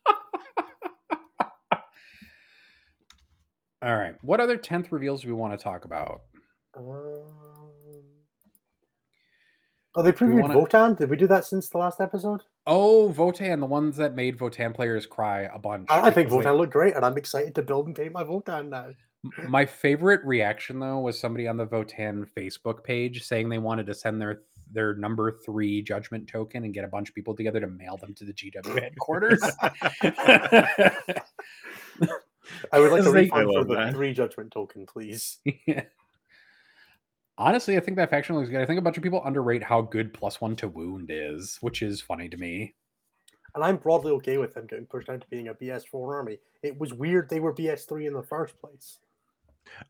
All right. What other 10th reveals do we want to talk about? Um, oh, they previewed wanna- Votann. Did we do that since the last episode? Oh, Votann, the ones that made Votann players cry a bunch. I, I think because they- Votann looked great, and I'm excited to build and paint my Votann now. My favorite reaction though was somebody on the Votann Facebook page saying they wanted to send their their number three judgment token and get a bunch of people together to mail them to the GW headquarters. I would like Because a they- refund for the that. three judgment token, please. Yeah. Honestly, I think that faction looks good. I think a bunch of people underrate how good plus one to wound is, which is funny to me. And I'm broadly okay with them getting pushed down to being a BS4 army. It was weird they were BS3 in the first place.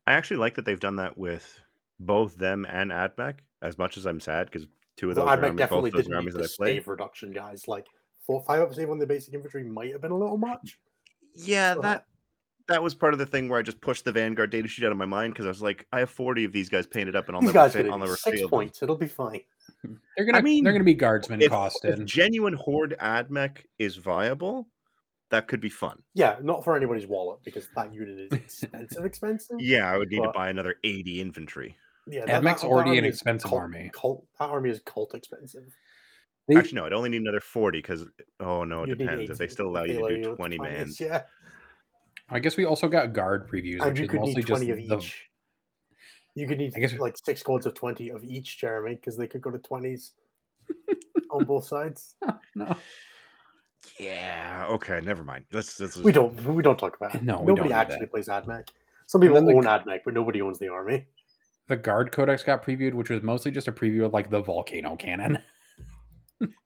I actually like that they've done that with both them and Admech. As much as I'm sad because two of So those I are armies, definitely those didn't are need armies the that I play. reduction, guys. Like four, five up save on the basic infantry might have been a little much. Yeah, So- that that was part of the thing where I just pushed the Vanguard data sheet out of my mind because I was like, I have 40 of these guys painted up, and I'll These never fit. get I'll six field points. It'll be fine. They're gonna I mean, they're gonna be guardsmen If, if costed. genuine Horde Admech is viable, that could be fun. Yeah, not for anybody's wallet because that unit is expensive. expensive. Yeah, I would need But- to buy another 80 infantry. Yeah, Admech's that already an army is expensive cult- army. Cult, that army is cult expensive. They- Actually, no, I'd only need another 40 because oh no, it depends. If they still allow you to do 20 finance, mans. Yeah, I guess we also got guard previews, and which you is could mostly need twenty of the each. You could need I guess- like six codes of twenty of each, Jeremy, because they could go to twenties on both sides. no. Yeah. Okay. Never mind. Let's. let's We don't we don't talk about it. No, we don't nobody actually plays AdMech. Some people then the own g- AdMech, but nobody owns the army. The guard codex got previewed, which was mostly just a preview of like the volcano cannon.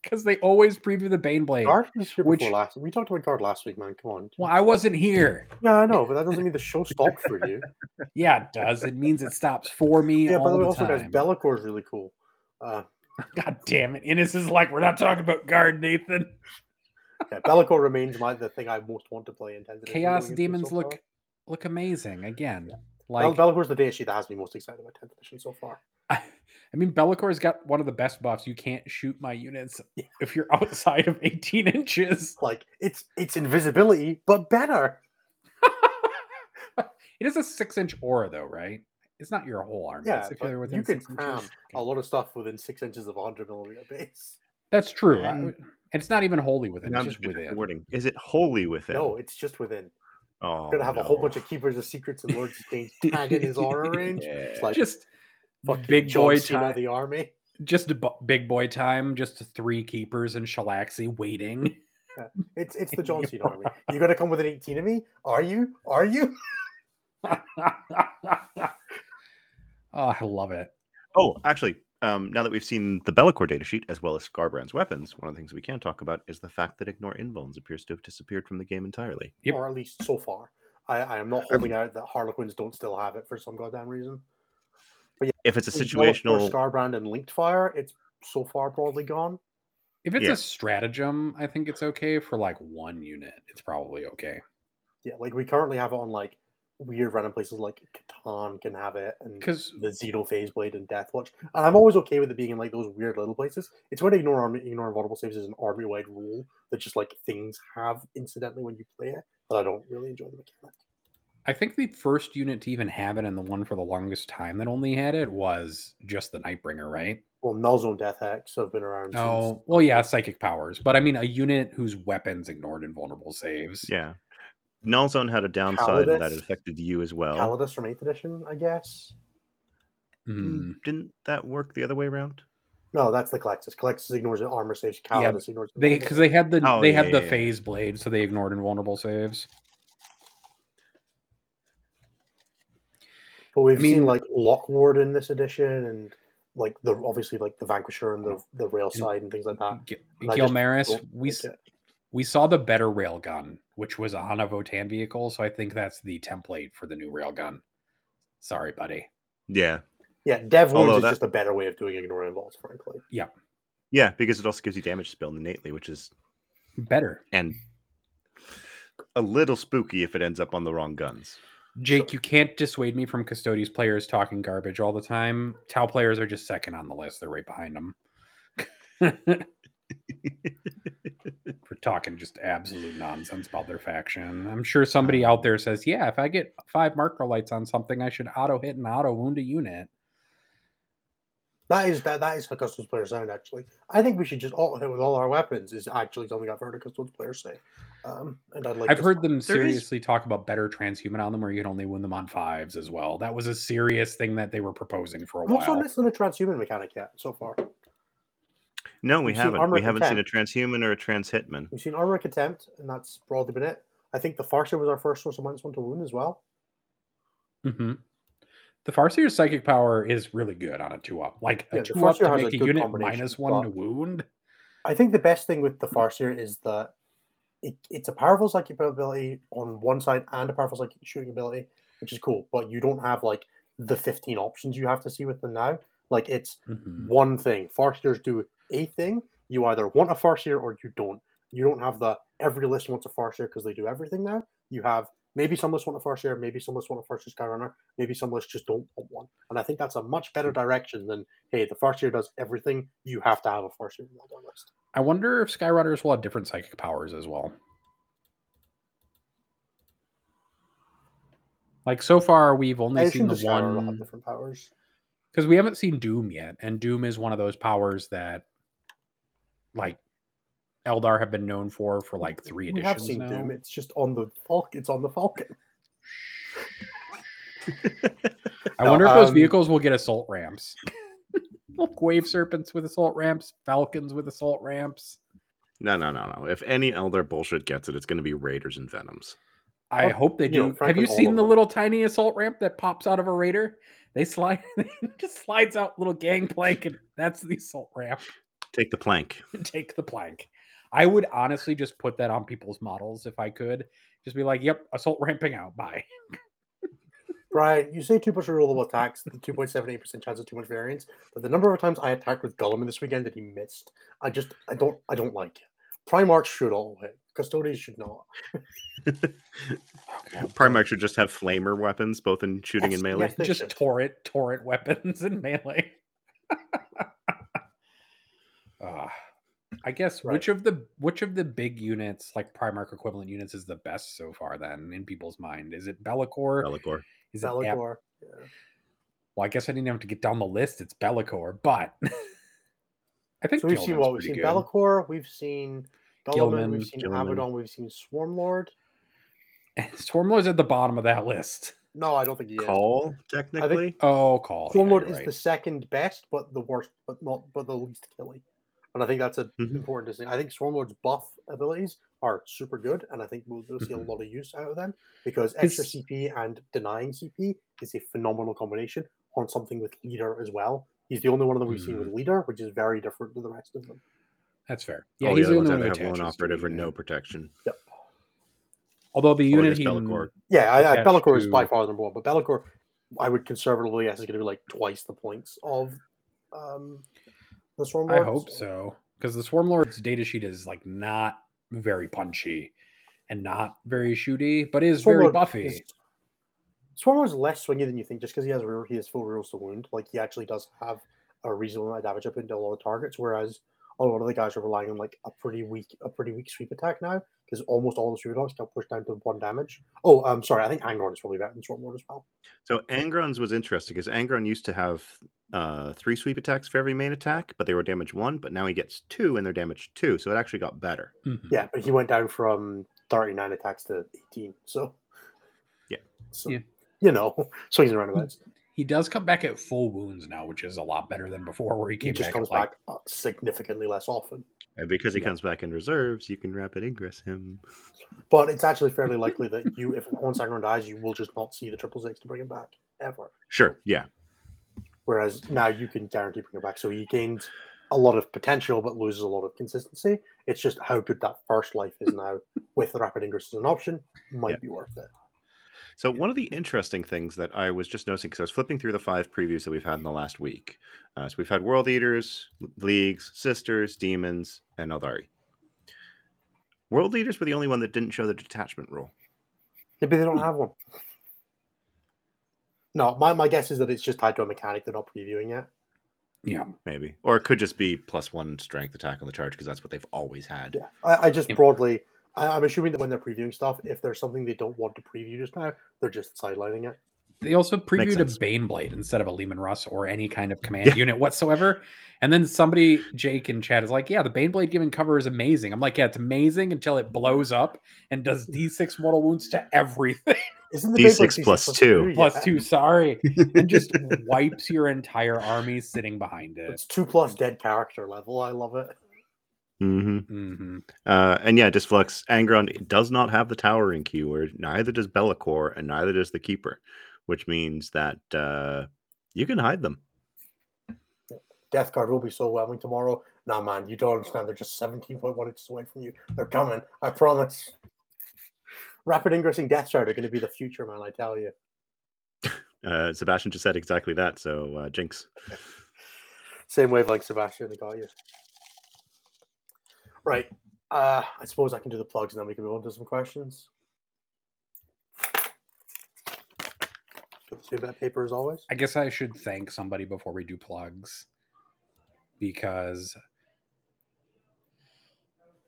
Because they always preview the Baneblade. Guard was here which- last. We talked about Guard last week, man. Come on. Well, I wasn't here. Yeah, I know, but that doesn't mean the show stopped for you. Yeah, it does. It means it stops for me Yeah, all by the way, also, guys, time. Be'lakor is really cool. Uh, God damn it. Innes is like, we're not talking about guard, Nathan. yeah, Be'lakor remains my the thing I most want to play in 10th edition Chaos demons so look look amazing again. Bel- Like Be'lakor's the day sheet that has me most excited about 10th edition so far. I mean, Be'lakor's got one of the best buffs. You can't shoot my units Yeah. if you're outside of 18 inches. Like it's it's invisibility, but better. It is a six inch aura, though, right? It's not your whole army. Yeah, it's but you're within you can six inches. cram a lot of stuff within six inches of a hundred millimeter base. That's true. I- And- it's not even wholly within. It's just just within. Is it wholly within? No, it's just within. Oh, You're gonna have a whole bunch of keepers of secrets and lords of change tagging his aura range. It's like just big John boy Cena of time. the army. Just a bu- big boy time. Just three keepers and Shalaxi waiting. It's it's the John Cena army. You gonna come with an 18 of me? Are you? Are you? oh, I love it. Oh, actually, um, now that we've seen the Be'lakor datasheet as well as Skarbrand's weapons, one of the things we can talk about is the fact that Ignore Invulns appears to have disappeared from the game entirely. Yep. Or at least so far. I, I am not holding out that Harlequins don't still have it for some goddamn reason. But yeah, if it's a With Be'lakor, situational, Skarbrand and Linked Fire, it's so far broadly gone. If it's Yeah. a stratagem, I think it's okay for like one unit. It's probably okay. Yeah, like we currently have it on like weird random places like Catan can have it and Because the Xeno Phase Blade and Deathwatch. And I'm always okay with it being in like those weird little places. It's when ignore army, ignore invulnerable saves is an army wide rule that just like things have incidentally when you play it. But I don't really enjoy the mechanic. I think the first unit to even have it and the one for the longest time that only had it was just the Nightbringer, right? Well, Nullzone Death Hex have been around. Oh, since, well, yeah, psychic powers. But I mean, a unit whose weapons ignored invulnerable saves. yeah, Null Zone had a downside in that it affected you as well. Callidus from 8th edition, I guess. Hmm. Mm, Didn't that work the other way around? No, that's the Collectus. Collectus ignores the armor saves. Yeah, ignores the They because saves. they had the Oh, they yeah, had the yeah, yeah. phase blade, so they ignored invulnerable saves. But we've I mean- seen like Lockward in this edition, and like the obviously like the Vanquisher and the the rail side and things like that. G- and I just we like s- it. We saw the better railgun, which was a Hana Votann vehicle. So I think that's the template for the new railgun. Sorry, buddy. Yeah, Yeah, Dev Wounds is that- just a better way of doing ignore involves, frankly. yeah, Yeah, because it also gives you damage spell innately, which is Better. and a little spooky if it ends up on the wrong guns. Jake, you can't dissuade me from Custodes players talking garbage all the time. Tau players are just second on the list. They're right behind them. For talking just absolute nonsense about their faction. I'm sure somebody out there says, yeah, if I get five marker lights on something, I should auto hit and auto wound a unit. That is that that is how Custodes players sound actually. I think we should just all hit with all our weapons is actually something I've heard a Custodes players say. Um, and I'd like I've heard them is- seriously talk about better transhuman on them where you can only win them on fives as well. That was a serious thing that they were proposing for a I'm also while. not seen a transhuman mechanic yet so far. No, we We've haven't. We haven't seen a transhuman or a trans hitman. We've seen Armor Contempt, and that's broadly been it. I think the Farseer was our first source of minus one to wound as well. hmm The Farseer's psychic power is really good on a two up. Like a the two up Farseer to has a make a unit minus one to wound. I think the best thing with the Farseer is that it, it's a powerful psychic ability on one side and a powerful psychic shooting ability, which is cool. But you don't have like the 15 options you have to see with them now. Like it's Mhm. one thing. Farseers do a thing. You either want a Farseer or you don't. You don't have the every list wants a Farseer because they do everything now. You have maybe some lists want a Farseer, maybe some lists want a Farseer Skyrunner, maybe some lists just don't want one. And I think that's a much better direction than hey, the Farseer does everything. You have to have a Farseer in the list. I wonder if Skyrunners will have different psychic powers as well. Like so far, we've only I seen the the Skyrunner will have one different powers. because we haven't seen Doom yet, and Doom is one of those powers that, like, Eldar have been known for for like three editions. We have seen now. Doom. It's just on the Falcon. It's on the Falcon. I No, wonder if those um, vehicles will get assault ramps. Like Wave serpents with assault ramps, falcons with assault ramps. No, no, no, no. If any Eldar bullshit gets it, it's going to be Raiders and Venoms. I Oh, hope they you know, do. Have you seen the little tiny assault ramp that pops out of a raider? They slide, just slides out little gangplank, and that's the assault ramp. Take the plank. Take the plank. I would honestly just put that on people's models if I could. Just be like, "Yep, assault ramping out. Bye." Brian, you say too much rerollable attacks, the 2.78% chance of too much variance, but the number of times I attacked with Guilliman this weekend that he missed, I just I don't I don't like it. Primarchs should all hit. Custodians should not. Primarch should just have flamer weapons, both in shooting Yes, and melee. yes, just should. torrent torrent weapons and melee. Uh, I guess Right. which of the which of the big units, like Primarch equivalent units, is the best so far? Then in people's mind, is it Be'lakor? Be'lakor. Is it Ap- Yeah. well, I guess I didn't have to get down the list. It's Be'lakor, but I think So we've seen what we've seen good. Be'lakor, we've seen Guilliman, Gilman, we've seen Gilman. Abaddon, we've seen Swarmlord. Swarmlord's at the bottom of that list. No, I don't think he is. Call, technically. Oh, call. yeah, Swarmlord is right. the second best, but the worst, but not but the least killing. And I think that's an Mhm. important distinction. I think Swarmlord's buff abilities are super good, and I think we'll, we'll see a lot of use out of them because extra His- CP and denying CP is a phenomenal combination on something with leader as well. He's the only one of them we've seen Mhm. with leader, which is very different to the rest of them. That's fair. Yeah, Yeah, All he's the the other only ones one either who have lone attaches to a operative or no protection. Yep. Although the unit just he Be'lakor. Yeah, I, I, Attached Be'lakor is by far the number one, but Be'lakor, I would conservatively guess is going to be like twice the points of um, the Stormlord. I hope so because the Swarmlord's data sheet is like not very punchy and not very shooty, but is very Swarmlord buffy. is- Swarmlord's less swingy than you think, just because he has he has full rules to wound. Like he actually does have a reasonable amount of damage up into a lot of targets, whereas a lot of the guys are relying on like a pretty weak, a pretty weak sweep attack now, because almost all the sweep attacks got pushed down to one damage. Oh, I'm sorry, I think Angron is probably better than Swarmlord as well. So Angron's was interesting because Angron used to have uh, three sweep attacks for every main attack, but they were damage one. But now he gets two, and they're damage two. So it actually got better. Mhm. Yeah, but he went down from 39 attacks to 18. So Yeah. so Yeah. you know, swings and roundabouts. He does come back at full wounds now, which is a lot better than before, where he He came just back comes at like back uh, significantly less often. And because he Yeah. comes back in reserves, you can rapid ingress him. But it's actually fairly likely that you, if once Angron dies, you will just not see the triple six to bring him back ever. Sure. Yeah. Whereas now you can guarantee bring him back. So he gains a lot of potential, but loses a lot of consistency. It's just how good that first life is now with the rapid ingress as an option might Yeah. be worth it. So one of the interesting things that I was just noticing because I was flipping through the five previews that we've had in the last week. Uh, so we've had World Eaters, Leagues, Sisters, Demons, and Eldari. World Eaters were the only one that didn't show the detachment rule. Maybe they don't have one. No, my, my guess is that it's just tied to a mechanic they're not previewing yet. yeah. maybe, or it could just be plus one strength attack on the charge because that's what they've always had. Yeah, I, I just Yep. broadly, I, I'm assuming that when they're previewing stuff, if there's something they don't want to preview just now, they're just sidelining it. They also previewed a sense. Baneblade instead of a Leman Russ or any kind of command unit whatsoever. And then somebody, Jake in chat, is like, "Yeah, the Baneblade giving cover is amazing." I'm like, "Yeah, it's amazing until it blows up and does D6 mortal wounds to everything Isn't the D6 Beyblade plus two. plus yet? two. Sorry, and just wipes your entire army sitting behind it." It's two plus dead character level. I love it. Hmm hmm Uh, and yeah, Disflux Angron does not have the towering keyword. Neither does Be'lakor, and neither does the Keeper, which means that uh, you can hide them. Death card will be so whelming tomorrow. Nah, man, you don't understand. They're just 17.1 inches away from you. They're coming. I promise. Rapid ingressing Deathshroud are going to be the future, man. I tell you. Uh, Sebastian just said exactly that. So uh, Jinx. Same wavelength, Sebastian. They got you. Right. Uh, I suppose I can do the plugs and then we can move on to some questions. Got that paper as always. I guess I should thank somebody before we do plugs because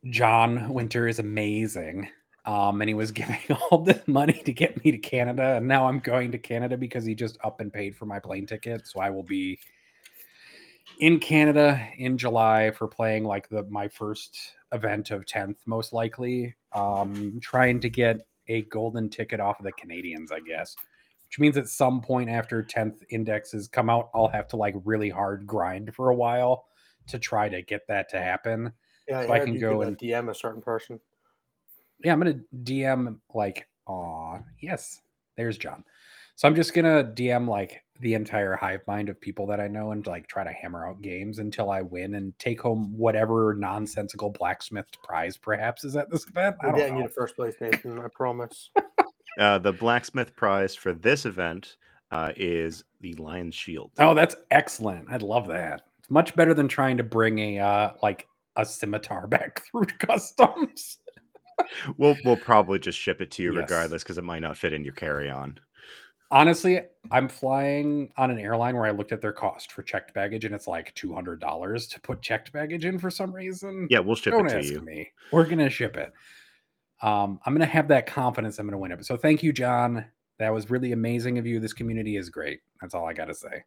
John Winter is amazing. Um, and he was giving all this money to get me to Canada, and now I'm going to Canada because he just up and paid for my plane ticket. So I will be in Canada in July for playing like the my first event of 10th, most likely. Um, trying to get a golden ticket off of the Canadians, I guess. Which means at some point after 10th indexes come out, I'll have to like really hard grind for a while to try to get that to happen. Yeah, So I can go uh, and- DM a certain person. Yeah, I'm gonna DM like, aw, yes, there's John. So I'm just gonna DM like the entire hive mind of people that I know and like try to hammer out games until I win and take home whatever nonsensical blacksmith prize perhaps is at this event. I We're don't getting you know. to first place, Nathan. I promise. Uh, the blacksmith prize for this event uh, is the Lion's Shield. Oh, that's excellent. I'd love that. It's much better than trying to bring a uh like a scimitar back through customs. We'll we'll probably just ship it to you Yes. regardless because it might not fit in your carry on. Honestly, I'm flying on an airline where I looked at their cost for checked baggage and it's like two hundred dollars to put checked baggage in for some reason. Yeah, we'll ship Don't it to ask you. me. We're gonna ship it. Um, I'm gonna have that confidence I'm gonna win it. So thank you, John. That was really amazing of you. This community is great. That's all I gotta say.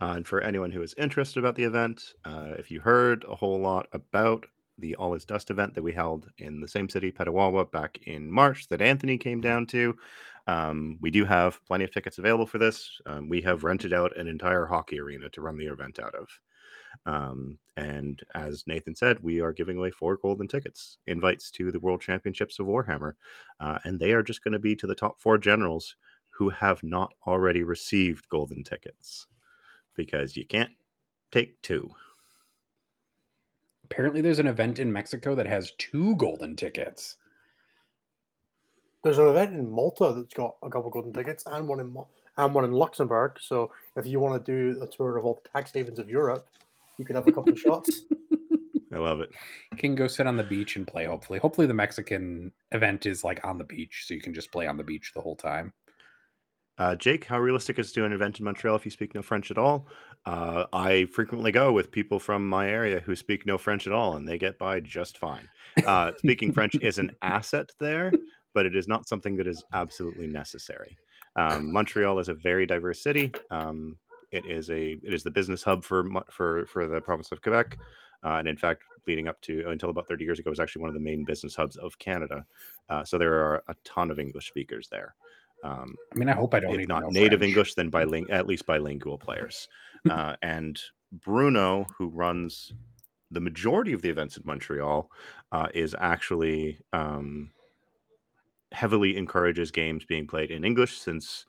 Uh, and for anyone who is interested about the event, uh, if you heard a whole lot about the All Is Dust event that we held in the same city, Petawawa, back in March, that Anthony came down to, um, we do have plenty of tickets available for this. Um, we have rented out an entire hockey arena to run the event out of. Um, and as Nathan said, we are giving away four golden tickets, invites to the World Championships of Warhammer. Uh, and they are just going to be to the top four generals who have not already received golden tickets because you can't take two. Apparently, there's an event in Mexico that has two golden tickets. There's an event in Malta that's got a couple golden tickets and one in Mal- and one in Luxembourg. So if you want to do a tour of all the tax havens of Europe, you could have a couple of shots. I love it. Can go sit on the beach and play. Hopefully, hopefully the Mexican event is like on the beach, so you can just play on the beach the whole time. Uh, Jake, how realistic is to do an event in Montreal if you speak no French at all? Uh, I frequently go with people from my area who speak no French at all, and they get by just fine. Uh, speaking French is an asset there, but it is not something that is absolutely necessary. Um, Montreal is a very diverse city. Um, it is a it is the business hub for for for the province of Quebec, uh, and in fact, leading up to until about thirty years ago, it was actually one of the main business hubs of Canada. Uh, so there are a ton of English speakers there. Um, I mean, I hope I don't if not native French. English, then biling- at least bilingual players. uh, and Bruno, who runs the majority of the events in Montreal, uh, is actually um, heavily encourages games being played in English since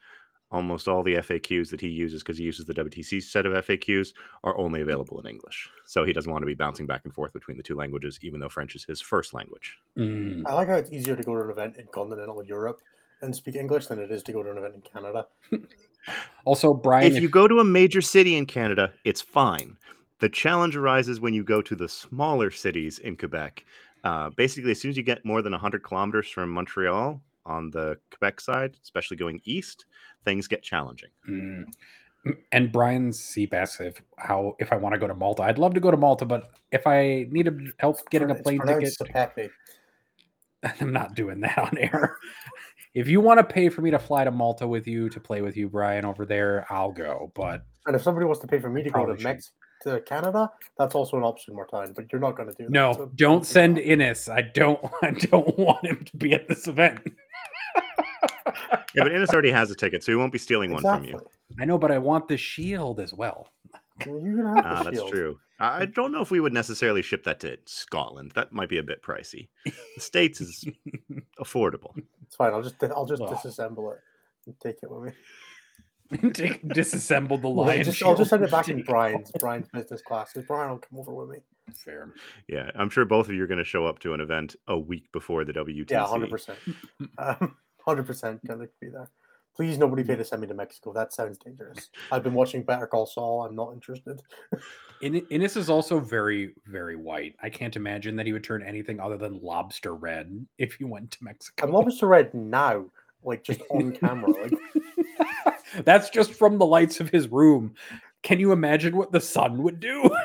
almost all the FAQs that he uses, because he uses the WTC set of FAQs, are only available in English. So he doesn't want to be bouncing back and forth between the two languages, even though French is his first language. Mm. I like how it's easier to go to an event in continental Europe and speak English than it is to go to an event in Canada. Also, Brian, if you go to a major city in Canada, it's fine. The challenge arises when you go to the smaller cities in Quebec. Uh, basically, as soon as you get more than 100 kilometers from Montreal on the Quebec side, especially going east, things get challenging. Mm. And Brian Seep asks if how if I want to go to Malta. I'd love to go to Malta, but if I need help getting a plane ticket, pronounced I'm not doing that on air. If you want to pay for me to fly to Malta with you to play with you, Brian, over there, I'll go. But And if somebody wants to pay for me to go to should. Mex to Canada, that's also an option, Martine. But you're not going to do that. no, so don't send that. Innes. I don't. I don't want him to be at this event. Yeah, but Innes already has a ticket, so he won't be stealing one from you. I know, but I want the shield as well. Well, You're gonna have Ah, the that's shield. true. I I don't know if we would necessarily ship that to Scotland. That might be a bit pricey. The States is affordable. It's fine. I'll just I'll just Oh. disassemble it and take it with me. Take- Disassemble the Well, lion. just, I'll just send it back in Brian's Brian's business class. Because Brian will come over with me. Fair. Yeah, I'm sure both of you are going to show up to an event a week before the WTC. Yeah, hundred percent. Um, Hundred percent gonna be there. Please, nobody pay to send me to Mexico. That sounds dangerous. I've been watching Better Call Saul. I'm not interested. In- Innes is also very, very white. I can't imagine that he would turn anything other than lobster red if he went to Mexico. I'm lobster red now, like just on camera. Like That's just from the lights of his room. Can you imagine what the sun would do?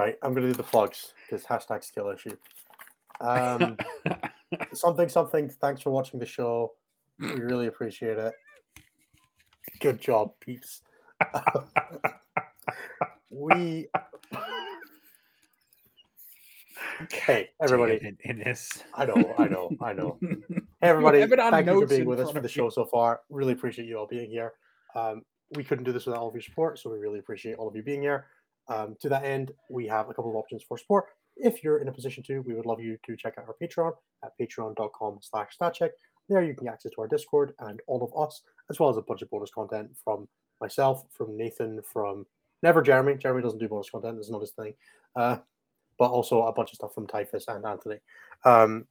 Right, I'm gonna do the plugs because hashtag skill issue. Um, something, something. Thanks for watching the show. We really appreciate it. Good job, peeps. we. Hey, everybody. Damn it, Innes. I know, I know, I know. Hey, everybody. Thank you for being with us for the show so far. Really appreciate you all being here. Um, we couldn't do this without all of your support, so we really appreciate all of you being here. Um, to that end, we have a couple of options for support. If you're in a position to, we would love you to check out our Patreon at patreon.com slash statcheck. There you can get access to our Discord and all of us, as well as a bunch of bonus content from myself, from Nathan, from never Jeremy. Jeremy doesn't do bonus content, it's not his thing. Uh, but also a bunch of stuff from Typhus and Anthony. Um,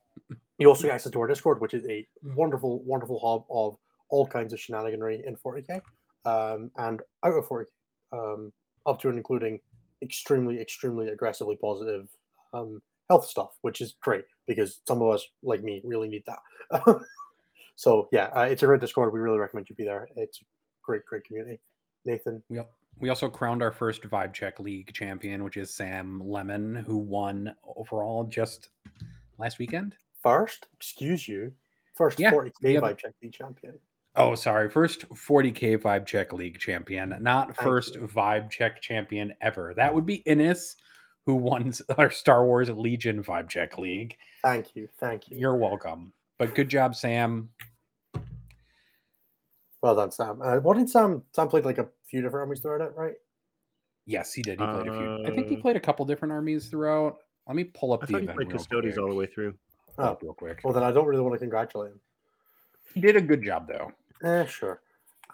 you also get access to our Discord, which is a wonderful, wonderful hub of all kinds of shenaniganry in 40k um, and out of 40k, um, up to and including extremely, extremely aggressively positive um, health stuff, which is great because some of us, like me, really need that. so yeah, uh, it's a great Discord. We really recommend you be there. It's a great, great community. Nathan, al- we also crowned our first Vibe Check League champion, which is Sam Lemon, who won overall just last weekend. first, excuse you, first Yeah, 40k the other- vibe check league champion. Oh, sorry. First 40k Vibe Check League champion, not first. Vibe Check champion ever. That would be Innes, who won our Star Wars Legion Vibe Check League. Thank you, thank you. You're welcome. But good job, Sam. Well done, Sam. Uh, what did Sam? Sam played like a few different armies throughout it, right? Yes, he did. He played a few. I think he played a couple different armies throughout. Let me pull up I the thought he played real Custodes all the way through. Oh, real quick. well then I don't really want to congratulate him. He did a good job though. Eh, sure.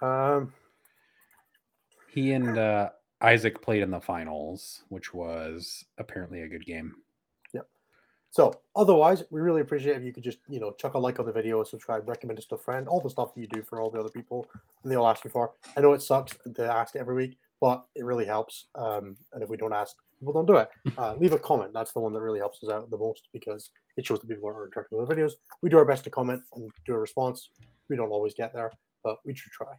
Um, He and uh, Isaac played in the finals, which was apparently a good game. So otherwise, we really appreciate if you could just, you know, chuck a like on the video, subscribe, recommend us to a friend, all the stuff that you do for all the other people and they all ask you for. I know it sucks to ask every week, but it really helps. Um, and if we don't ask, people don't do it. Uh, leave a comment. That's the one that really helps us out the most because it shows that people are interacting with the videos. We do our best to comment and do a response. We don't always get there, but we should try.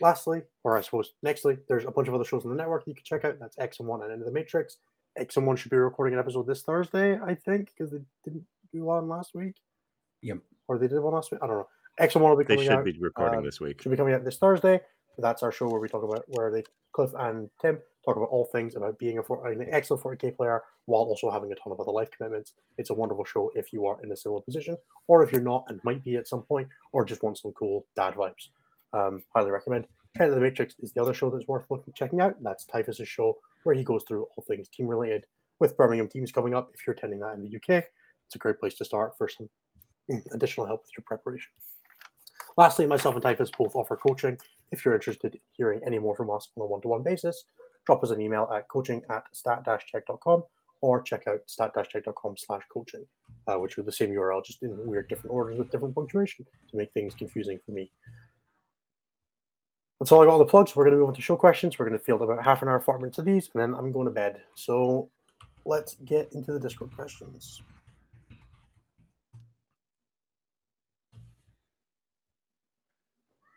Lastly, or I suppose nextly, there's a bunch of other shows on the network that you can check out. That's X and One and Into the Matrix. X and One should be recording an episode this Thursday, I think, because they didn't do one last week. Yep. Or they did one last week. I don't know. X One will be They should out. be recording um, this week. Should be coming out this Thursday. That's our show where we talk about where they Cliff and Tim talk about all things about being a for, an excellent 40k player while also having a ton of other life commitments. It's a wonderful show if you are in a similar position, or if you're not and might be at some point, or just want some cool dad vibes. Um, highly recommend. Head of the Matrix is the other show that's worth looking checking out. That's Typhus's show where he goes through all things team related with Birmingham teams coming up. If you're attending that in the UK, it's a great place to start for some additional help with your preparation. Lastly, myself and Typhus both offer coaching. If you're interested in hearing any more from us on a one-to-one basis, drop us an email at coaching at stat-check.com or check out stat-check.com slash coaching, uh, which are the same URL, just in weird different orders with different punctuation to make things confusing for me. That's all I got on the plugs. We're going to move on to show questions. We're going to field about half an hour, 40 minutes of these, and then I'm going to bed. So let's get into the Discord questions.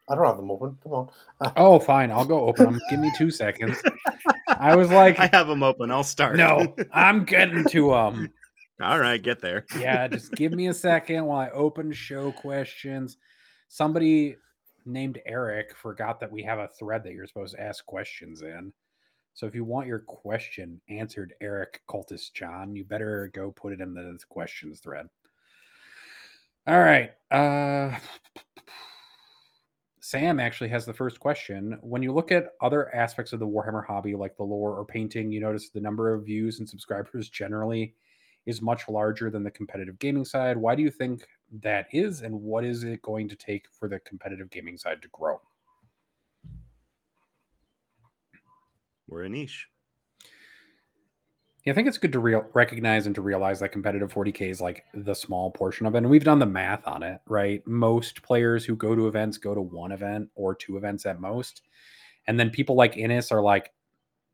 I don't have them open. Come on. Oh, fine. I'll go open them. Give me two seconds. I was like, I have them open. I'll start. no, I'm getting to them. All right, get there. Yeah, just give me a second while I open show questions. Somebody named Eric forgot that we have a thread that you're supposed to ask questions in. So if you want your question answered, Eric Cultist John, you better go put it in the questions thread. All right. Uh Sam actually has the first question. When you look at other aspects of the Warhammer hobby, like the lore or painting, you notice the number of views and subscribers generally is much larger than the competitive gaming side. Why do you think that is, and what is it going to take for the competitive gaming side to grow? We're a niche. Yeah, I think it's good to real recognize and to realize that competitive 40k is like the small portion of it. And we've done the math on it, right? Most players who go to events go to one event or two events at most. And then people like Innes are like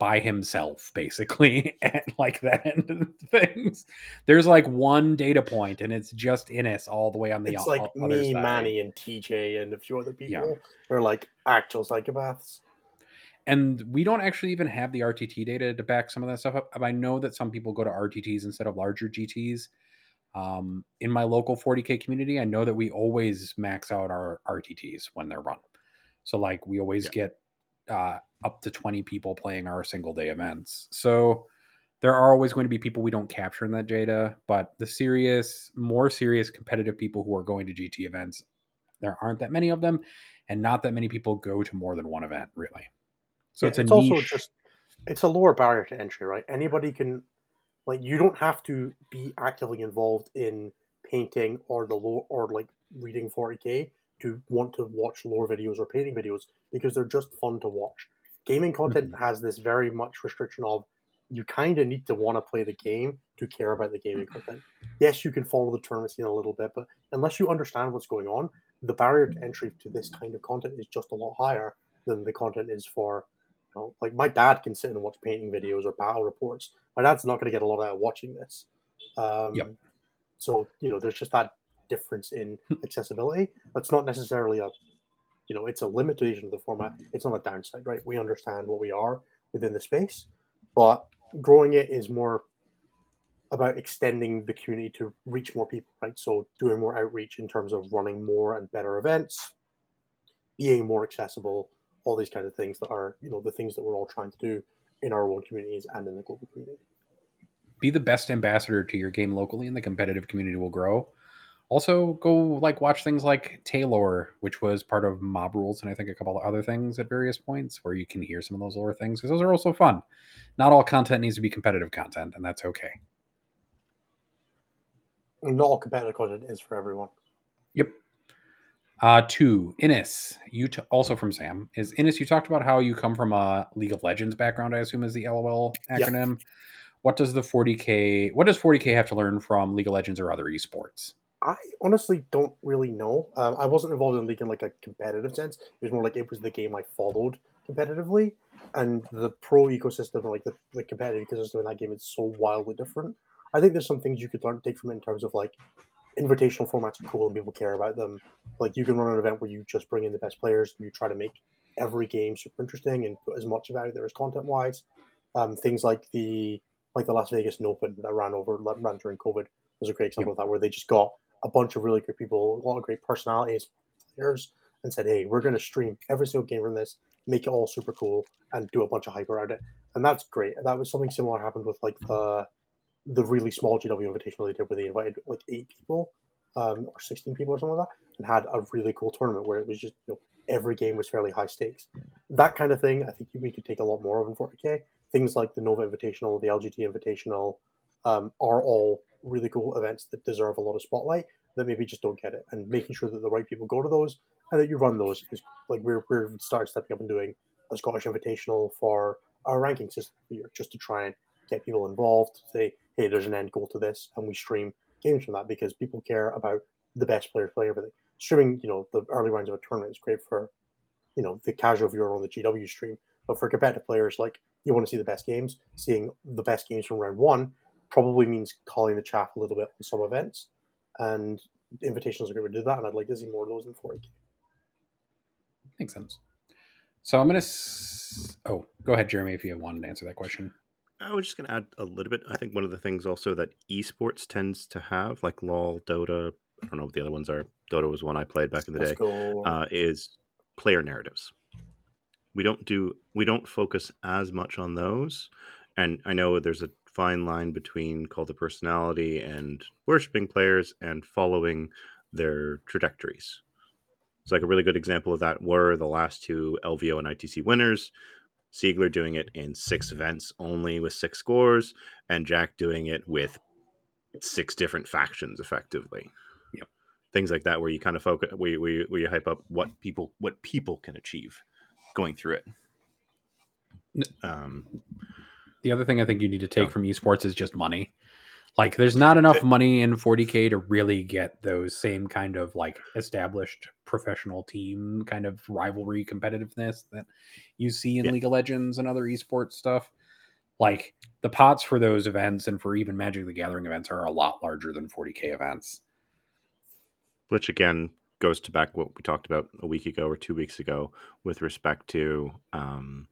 by himself, basically, at like that end of things. There's like one data point, and it's just Innes all the way on the it's o- like me, side. Manny, and TJ, and a few other people. Yeah. They're like actual psychopaths. and we don't actually even have the RTT data to back some of that stuff up. I know that some people go to RTTs instead of larger GTs. Um, in my local 40k community, I know that we always max out our RTTs when they're run. So like we always Yeah. get uh, up to 20 people playing our single day events. So there are always going to be people we don't capture in that data, but the serious, more serious competitive people who are going to GT events, there aren't that many of them, and not that many people go to more than one event, really. So Yeah, it's a it's also just it's a lower barrier to entry, right? Anybody can like you don't have to be actively involved in painting or the lore or like reading 40k to want to watch lore videos or painting videos because they're just fun to watch. Gaming hmm. content has this very much restriction of you kind of need to want to play the game to care about the gaming hmm. content. Yes, you can follow the tournament scene a little bit, but unless you understand what's going on, the barrier to hmm. entry to this kind of content is just a lot higher than the content is for you know, like my dad can sit and watch painting videos or battle reports. My dad's not going to get a lot out of watching this. Um, Yep. So you know, there's just that difference in accessibility. That's not necessarily a, you know, it's a limitation of the format. It's not a downside, right? We understand what we are within the space, but growing it is more about extending the community to reach more people, right? So doing more outreach in terms of running more and better events, being more accessible, all these kind of things that are, you know, the things that we're all trying to do in our own communities and in the global community. be the best ambassador to your game locally and the competitive community will grow also go like watch things like taylor which was part of mob rules and i think a couple of other things at various points where you can hear some of those lore things because those are also fun. Not all content needs to be competitive content and that's okay. Not all competitive content is for everyone. yep. Uh two Innes you t- also from sam. Is Innes you talked about how you come from a league of legends background i assume is the lol Yep. acronym. What does the 40k what does 40k have to learn from league of legends or other esports I honestly don't really know. Um, I wasn't involved in league in like a competitive sense. It was more like it was the game I followed competitively, and the pro ecosystem, like the, the competitive ecosystem in that game, is so wildly different. I think there's some things you could learn take from it in terms of like invitational formats are cool and people care about them. Like you can run an event where you just bring in the best players. and You try to make every game super interesting and put as much value there as content wise. Um, things like the like the Las Vegas Open that ran over ran during COVID was a great example of that, where they just got a bunch of really good people, a lot of great personalities, players, and said, "Hey, we're going to stream every single game from this, make it all super cool, and do a bunch of hype around it." And that's great. That was something similar happened with like the the really small GW Invitational they did, where they invited like eight people um, or sixteen people or something like that, and had a really cool tournament where it was just you know every game was fairly high stakes. That kind of thing, I think we could take a lot more of in 40k. Things like the Nova Invitational, the LGT Invitational, um, are all really cool events that deserve a lot of spotlight that maybe just don't get it. And making sure that the right people go to those and that you run those is like we're we're started stepping up and doing a Scottish Invitational for our ranking system here just to try and get people involved say hey there's an end goal to this and we stream games from that because people care about the best players playing everything. Streaming you know the early rounds of a tournament is great for you know the casual viewer on the GW stream but for competitive players like you want to see the best games seeing the best games from round one probably means calling the chaff a little bit on some events, and invitations are going to do that. And I'd like to see more of those in 40k. Makes sense. So I'm gonna. S- oh, go ahead, Jeremy, if you wanted to answer that question. I was just going to add a little bit. I think one of the things also that esports tends to have, like LOL, Dota, I don't know what the other ones are. Dota was one I played back in the Let's day. uh, is player narratives. We don't do we don't focus as much on those, and I know there's a fine line between cult of personality and worshiping players and following their trajectories. So, like a really good example of that were the last two LVO and ITC winners. Siegler doing it in six events only with six scores, and Jack doing it with six different factions effectively. Yep. Things like that, where you kind of focus, where you, where you, where you hype up what people what people can achieve going through it. Um, The other thing I think you need to take Yeah. from esports is just money. Like, there's not enough money in 40k to really get those same kind of like established professional team kind of rivalry competitiveness that you see in Yeah. League of Legends and other esports stuff. Like the pots for those events and for even Magic the Gathering events are a lot larger than 40k events. which again goes to back what we talked about a week ago or two weeks ago with respect to um,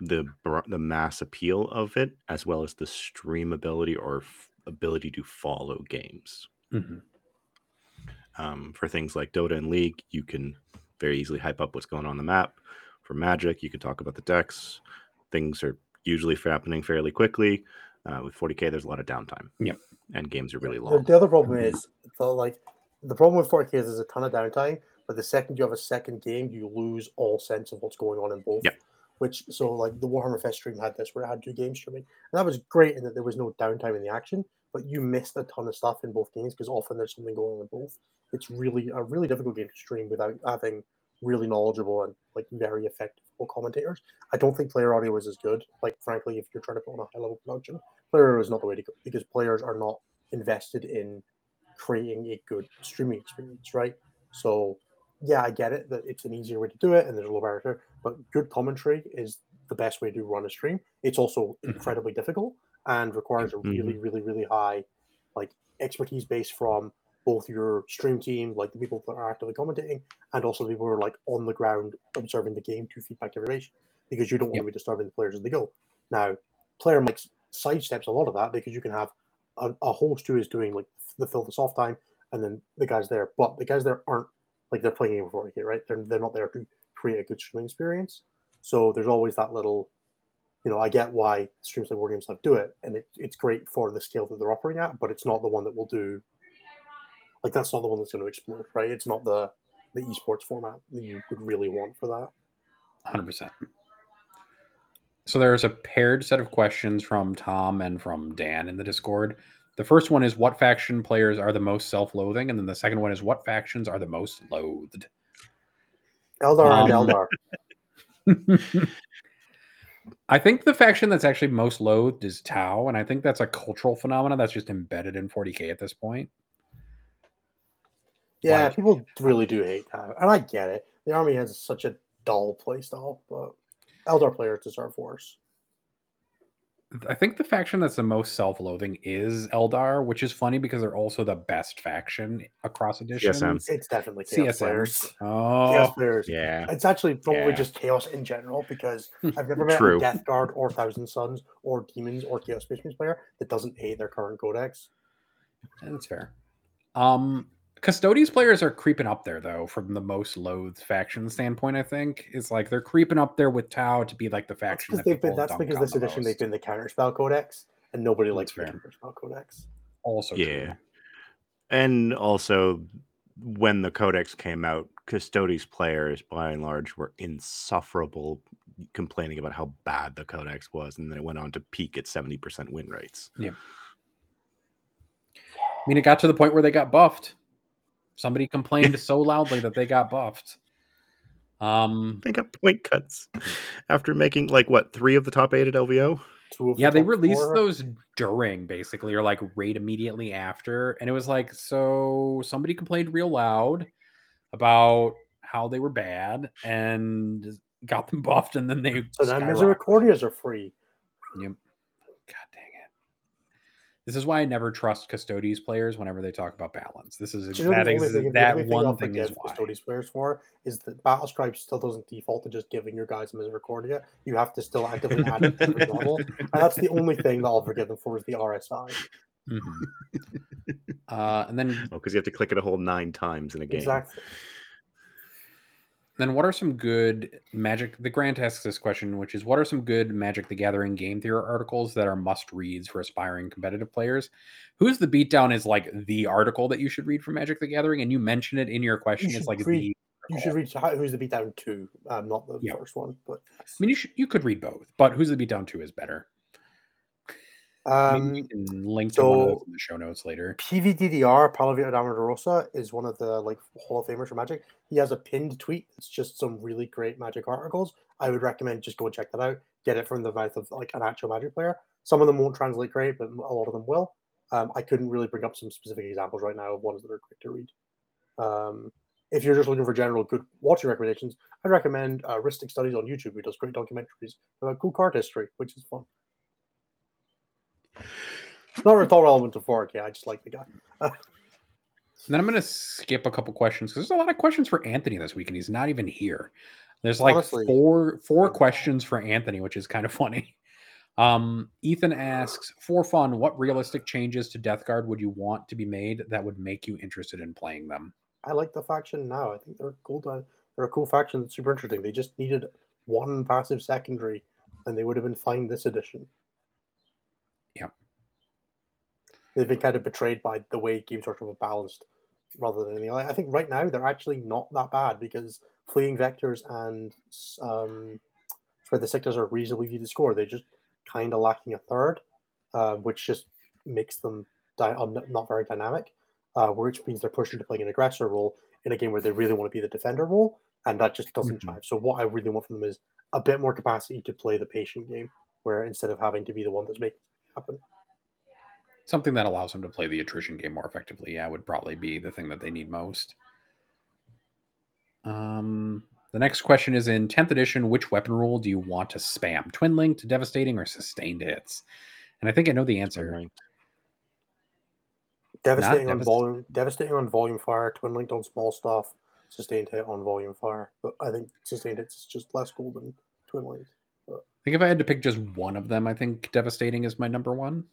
the the mass appeal of it as well as the streamability or f- ability to follow games. Mhm. Um, for things like Dota and League, you can very easily hype up what's going on, on the map. For Magic, you can talk about the decks. Things are usually happening fairly quickly. Uh, with 40k, there's a lot of downtime. Yep. And games are really The, long. the other problem is the like the problem with 4K is there's a ton of downtime, but the second you have a second game, you lose all sense of what's going on in both. Yep. Which so like the Warhammer Fest stream had this where it had two games streaming. And that was great in that there was no downtime in the action, but you missed a ton of stuff in both games because often there's something going on in both. It's really a really difficult game to stream without having really knowledgeable and like very effective commentators. I don't think player audio is as good. Like frankly, if you're trying to put on a high level production, player audio is not the way to go because players are not invested in creating a good streaming experience, right? So yeah, I get it that it's an easier way to do it and there's a low barrier, but good commentary is the best way to run a stream. It's also Mhm. incredibly difficult and requires a really, really, really high like expertise base from both your stream team, like the people that are actively commentating, and also the people who are like on the ground observing the game to feedback information because you don't want Yep. to be disturbing the players as they go. Now, player makes sidesteps a lot of that because you can have a, a host who is doing like the fill the soft time and then the guys there, but the guys there aren't like they're playing game before here, right? They're they're not there to create a good streaming experience. So there's always that little, you know, I get why streams like War Games Live do it, and it, it's great for the scale that they're operating at, but it's not the one that will do. Like that's not the one that's going to explode, right? It's not the the esports format that you would really want for that. Hundred percent. So there's a paired set of questions from Tom and from Dan in the Discord. The first one is what faction players are the most self-loathing, and then the second one is what factions are the most loathed. Eldar and Um, Eldar. I think the faction that's actually most loathed is Tau, and I think that's a cultural phenomenon that's just embedded in 40k at this point. Yeah, like- people really do hate that, and I get it. The army has such a dull playstyle, but Eldar players deserve worse. I think the faction that's the most self-loathing is Eldar, which is funny because they're also the best faction across editions. CSM. It's definitely chaos CSM. players. Oh, Chaos players. Yeah. It's actually probably Yeah. just chaos in general because I've never met True. a Death Guard or Thousand Sons or Demons or Chaos Space Marines player that doesn't hate their current codex. that's fair. Um, Custodes players are creeping up there though, from the most loathed faction standpoint. I think it's like they're creeping up there with Tau to be like the That's faction. because that they've been. That's because this the edition most. they've been the counterspell codex, and nobody That's likes the fair. counterspell codex. also true. Yeah. And also, when the Codex came out, Custodes players, by and large, were insufferable, complaining about how bad the Codex was, and then it went on to peak at seventy percent win rates. Yeah. I mean, it got to the point where they got buffed. Somebody complained so loudly that they got buffed. Um, They got point cuts after making like what three of the top eight at LVO. Two the yeah, they released four- those during basically, or like right immediately after, and it was like, so somebody complained real loud about how they were bad and got them buffed, and then they So now skyrocketed. Misericordias are free. Yep. God dang it. This is why I never trust Custodes players whenever they talk about balance. This is Do you know that, the only ex- thing- the that only thing one I'll thing is forgive why. Custodes players for is that Battle Scribe still doesn't default to just giving your guys a Misericordia. You have to still actively add it to every level. And that's the only thing that I'll forgive them for is the RSI. Mhm. uh, and then Oh, because you have to click it a whole nine times in a game. Exactly. Then, what are some good Magic? The Grant asks this question, which is, what are some good Magic the Gathering game theory articles that are must reads for aspiring competitive players? Who's the beatdown is like the article that you should read for Magic the Gathering, and you mention it in your question. should It's like read- the. You should read Who's the Beatdown 2, um, not the Yeah. first one. But I mean, you should you could read both, but who's the beatdown two is better. Maybe um, we can link to one of those in the show notes later. PVDDR, Palo Vita Rosa, is one of the like Hall of Famers for Magic. He has a pinned tweet. It's just some really great Magic articles. I would recommend just go and check that out. Get it from the mouth of like an actual Magic player. Some of them won't translate great, but a lot of them will. Um, I couldn't really bring up some specific examples right now of ones that are quick to read. Um, if you're just looking for general good watching recommendations, I'd recommend uh, Rhystic Studies on YouTube, who does great documentaries about cool card history, which is fun. Not at all relevant to 4K. I just like the guy. Then I'm going to skip a couple questions because there's a lot of questions for Anthony this week, and he's not even here. There's like Honestly- four four questions for Anthony, which is kind of funny. Um, Ethan asks, for fun, what realistic changes to Death Guard would you want to be made that would make you interested in playing them? I like the faction now. I think they're cool. To, they're a cool faction that's super interesting. They just needed one passive secondary, and they would have been fine this edition. Yep. They've been kind of betrayed by the way Games Workshop have balanced rather than anything. I think right now they're actually not that bad because fleeing vectors and um, the sectors are reasonably easy to score. They're just kind of lacking a third, uh, which just makes them di- um, not very dynamic, uh, which means they're pushed into playing an aggressor role in a game where they really want to be the defender role, and that just doesn't Mhm. jive. So what I really want from them is a bit more capacity to play the patient game, where instead of having to be the one that's making it happen. Something that allows them to play the attrition game more effectively, yeah, would probably be the thing that they need most. Um, the next question is in 10th edition, which weapon rule do you want to spam? Twin linked, devastating, or sustained hits? And I think I know the answer. Devastating on devast- volume, devastating on volume fire, twin linked on small stuff, sustained hit on volume fire. But I think sustained hits is just less cool than twin linked. I think if I had to pick just one of them, I think devastating is my number one.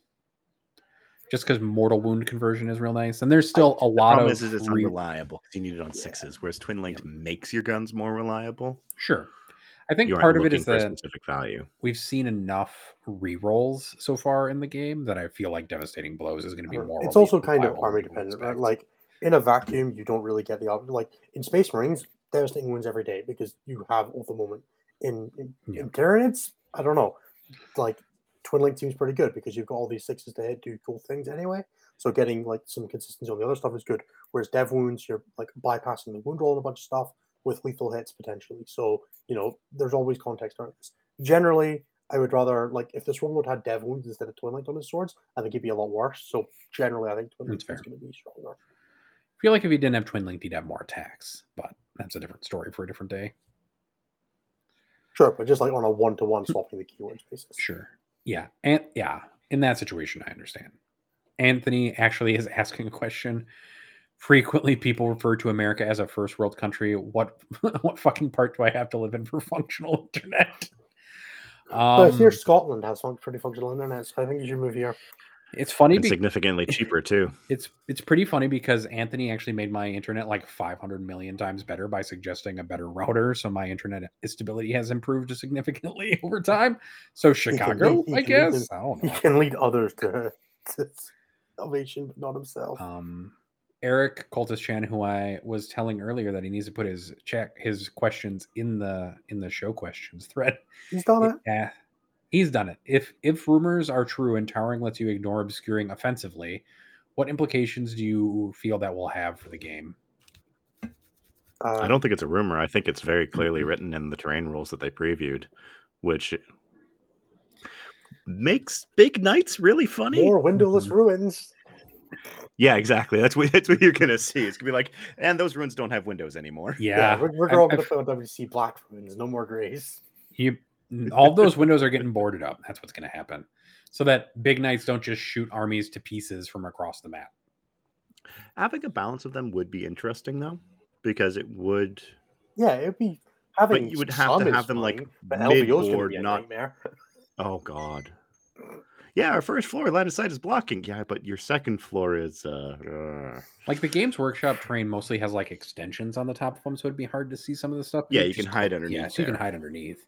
Just because mortal wound conversion is real nice, and there's still a lot Problem of is, is it's re- unreliable 'cause you need it on sixes, whereas twin linked makes your guns more reliable. sure. I think part of it is looking is for a that specific value. we've seen enough re-rolls so far in the game that I feel like devastating blows is going to be uh, more. It's also kind of army dependent, right? Like in a vacuum, you don't really get the option. Like in Space Marines, devastating wins every day because you have all the moment. In in, Yeah. in Tyranids, I don't know. Like Twin Link seems pretty good because you've got all these sixes to hit, do cool things anyway. So getting like some consistency on the other stuff is good. Whereas Dev wounds, you're like bypassing the wound roll and a bunch of stuff with lethal hits potentially. So you know, there's always context around this. Generally, I would rather like if this one would had Dev wounds instead of Twin Link on his swords, I think it'd be a lot worse. So generally, I think Twin Link is going to be stronger. I feel like if he didn't have twin linked, he'd have more attacks, but that's a different story for a different day. Sure, but just like on a one-to-one swapping the keywords basis. Sure. Yeah. And yeah, in that situation, I understand. Anthony actually is asking a question. Frequently, people refer to America as a first world country. What what fucking part do I have to live in for functional internet? But I Um, hear Scotland has pretty functional internet, so I think you should move here. It's funny And because significantly cheaper too. it's it's pretty funny because Anthony actually made my internet like 500 million times better by suggesting a better router, so my internet stability has improved significantly over time. So Chicago, he I can lead guess. them- I don't He can lead others to, to salvation, but not himself. Um, Eric Cultus Chan, who I was telling earlier that he needs to put his check his questions in the in the show questions thread. He's done it. Yeah, he's done it. If if rumors are true and towering lets you ignore obscuring offensively, what implications do you feel that will have for the game? Uh, I don't think it's a rumor. I think it's very clearly written in the terrain rules that they previewed, which makes big knights really funny. more windowless Mhm. ruins. Yeah, exactly. That's what that's what you're gonna see. It's gonna be like, and those ruins don't have windows anymore. Yeah, Yeah, we're, we're all I going to f- play on WC black ruins. No more grays. you all those windows are getting boarded up. That's what's going to happen, so that big knights don't just shoot armies to pieces from across the map. Having a balance of them would be interesting though, because it would. Yeah, it'd be having. But you would have to have them, like, fine, but LVO's gonna mid-board, not- nightmare. Oh God. Yeah, our first floor line of sight is blocking. Yeah, but your second floor is. uh, uh Like the Games Workshop train mostly has like extensions on the top of them, so it'd be hard to see some of the stuff. Yeah, It's you can hide underneath Yeah, so you can hide underneath.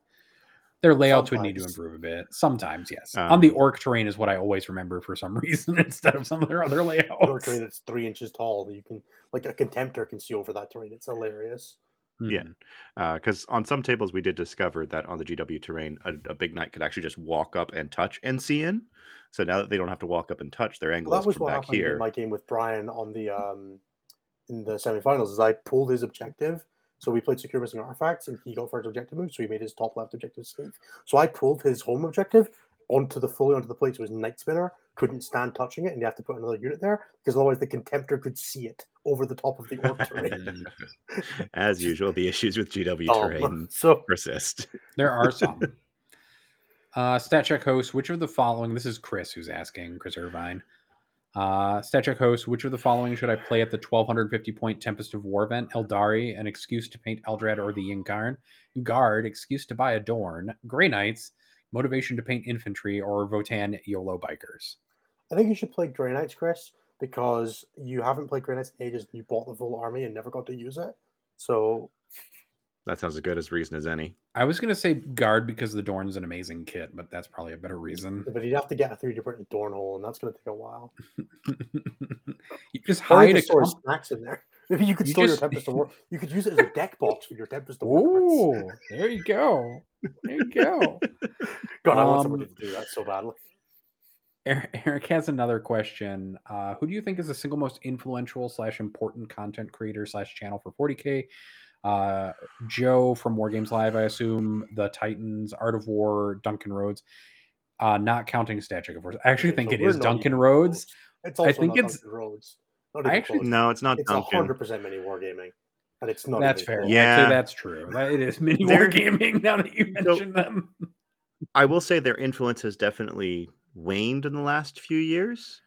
Their layouts would need to improve a bit. Sometimes, yes. on the Um, orc terrain is what I always remember for some reason instead of some of their other Or layouts. terrain that's three inches tall. That you can like a contemptor can see over that terrain. It's hilarious. Yeah. Because on some tables we did discover that on the GW terrain, a, a big knight could actually just walk up and touch and see in. So now that they don't have to walk up and touch, their angle Well, is that was from what back happened in here. my game with Brian on the um in the semifinals. Is I pulled his objective. So we played secure missing artifacts, and he got first objective move, so he made his top left objective safe. So I pulled his home objective onto the fully onto the plate, so his night spinner couldn't stand touching it, and you have to put another unit there because otherwise the contemptor could see it over the top of the orc terrain. As usual, the issues with GW Um, terrain so persist. There are some. uh, stat check host, which of the following? This is Chris who's asking, Chris Irvine. Uh, stat host, which of the following should I play at the 1250 point Tempest of War event? Eldari, an excuse to paint Eldrad or the Yncarne. Guard, excuse to buy a Dorn. Grey Knights, motivation to paint infantry. Or Votann YOLO Bikers. I think you should play Grey Knights, Chris, because you haven't played Grey Knights in ages and you bought the full army and never got to use it. So That sounds as good as reason as any. I was gonna say guard because the Dorn's an amazing kit, but that's probably a better reason. But you'd have to get a 3D printed door hole, and that's going to take a while. you just Or you hide could a store comp- snacks in there. Maybe you could You store just- your Tempest to work. You could use it as a deck box for your Tempest to work. Ooh, there you go. There you go. God, I want Um, somebody to do that so badly. Er- Eric has another question. Uh, who do you think is the single most influential slash important content creator slash channel for 40k? Uh, Joe from War Games Live, I assume. The Titans, Art of War, Duncan Rhodes. Uh, not counting Stat Check, of course. I actually Okay, think so it we're is not Duncan Rhodes. close. It's also think not it's- Duncan Rhodes. Not I actually- close. No, it's not It's Duncan. hundred percent mini wargaming, and it's not. That's fair. close. Yeah. That's true. It is mini There- war gaming now that you So- mention them. I will say their influence has definitely waned in the last few years,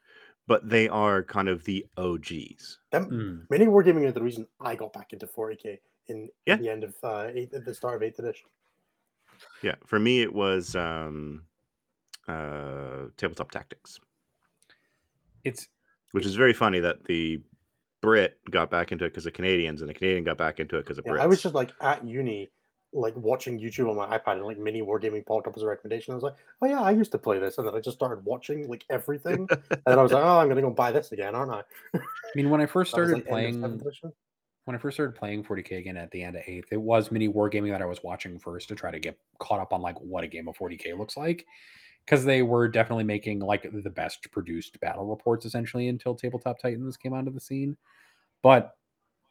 but they are kind of the OGs. Them, Mm. mini wargaming is the reason I got back into 40k in Yeah. at the end of uh, eighth, at the start of eighth edition. Yeah, for me it was um, uh, tabletop tactics, It's which is very funny that the Brit got back into it because of Canadians, and the Canadian got back into it because of Yeah, Brits. I was just like at uni, like watching YouTube on my iPad, and like mini wargaming popped up as a recommendation. I was like, oh yeah, I used to play this, and then I just started watching like everything, and then I was like, oh, I'm gonna go buy this again, aren't I? I mean, when I first That was, started like, playing when I first started playing 40k again at the end of eighth, it was mini wargaming that I was watching first to try to get caught up on like what a game of 40k looks like. Because they were definitely making like the best produced battle reports essentially until Tabletop Titans came onto the scene. But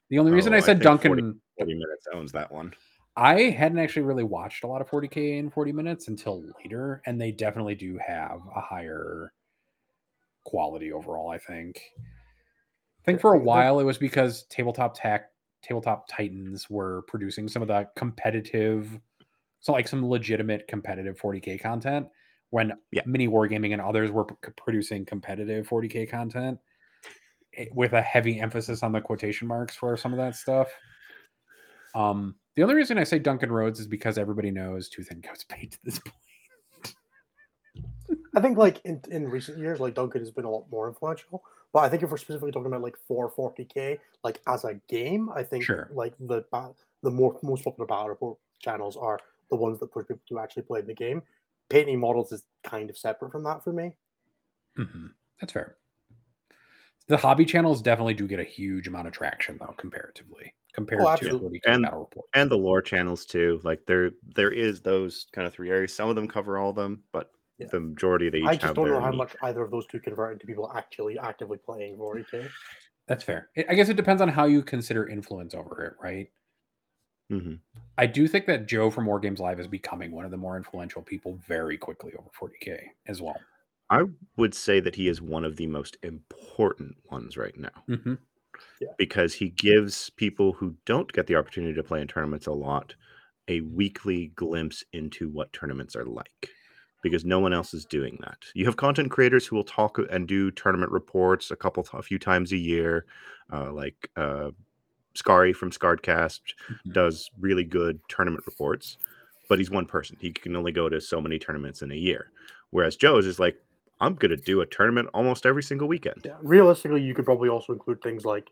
the only reason Oh, I I said think Duncan, 40 40 minutes owns that one. I hadn't actually really watched a lot of 40k in 40 minutes until later, and they definitely do have a higher quality overall. I think. I think for a while it was because tabletop tech, tabletop titans were producing some of the competitive, so like some legitimate competitive 40k content. When Yeah. mini wargaming and others were p- producing competitive 40k content eh, with a heavy emphasis on the quotation marks for some of that stuff. Um, the only reason I say Duncan Rhodes is because everybody knows Tooth and Goat's paid to this point. I think like in, in recent years, like Duncan has been a lot more influential. But I think if we're specifically talking about like 440k, like as a game, I think Sure. like the the more most popular battle report channels are the ones that push people to actually play the game. Painting models is kind of separate from that for me. Mm-hmm. That's fair. The hobby channels definitely do get a huge amount of traction though, comparatively compared to absolutely. 40k And- battle report. and the lore channels too. Like there, there is those kind of three areas. Some of them cover all of them, but Yeah. the majority of they each I have just don't their know how niche. much either of those two convert into people actually actively playing 40k. That's fair. I- I guess it depends on how you consider influence over it, right? Mhm. I do think that Joe from War Games Live is becoming one of the more influential people very quickly over 40k as well. I would say that he is one of the most important ones right now because he gives people who don't get the opportunity to play in tournaments a lot a weekly glimpse into what tournaments are like because no one else is doing that. You have content creators who will talk and do tournament reports a couple a few times a year uh, like uh Scary from Scarredcast Mhm. does really good tournament reports, but he's one person. He can only go to so many tournaments in a year. Whereas Joe's is like, I'm gonna do a tournament almost every single weekend. Yeah, realistically, you could probably also include things like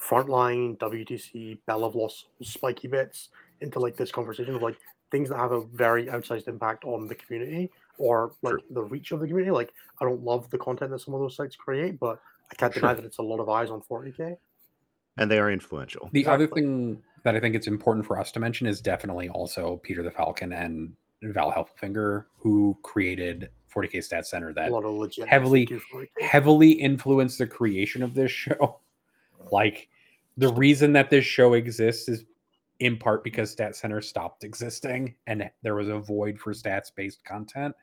Frontline, WTC, Bell of Lost, spiky bits into like this conversation of like things that have a very outsized impact on the community or like True. the reach of the community. Like, I don't love the content that some of those sites create, but I can't deny Sure. that it's a lot of eyes on 40k. And they are influential. The other thing that I think it's important for us to mention is definitely also Peter the Falcon and Val Heffelfinger, who created 40k Stat Center that A lot of legit heavily- heavily influenced the creation of this show. Like the reason that this show exists is in part because Stat Center stopped existing and there was a void for stats based content.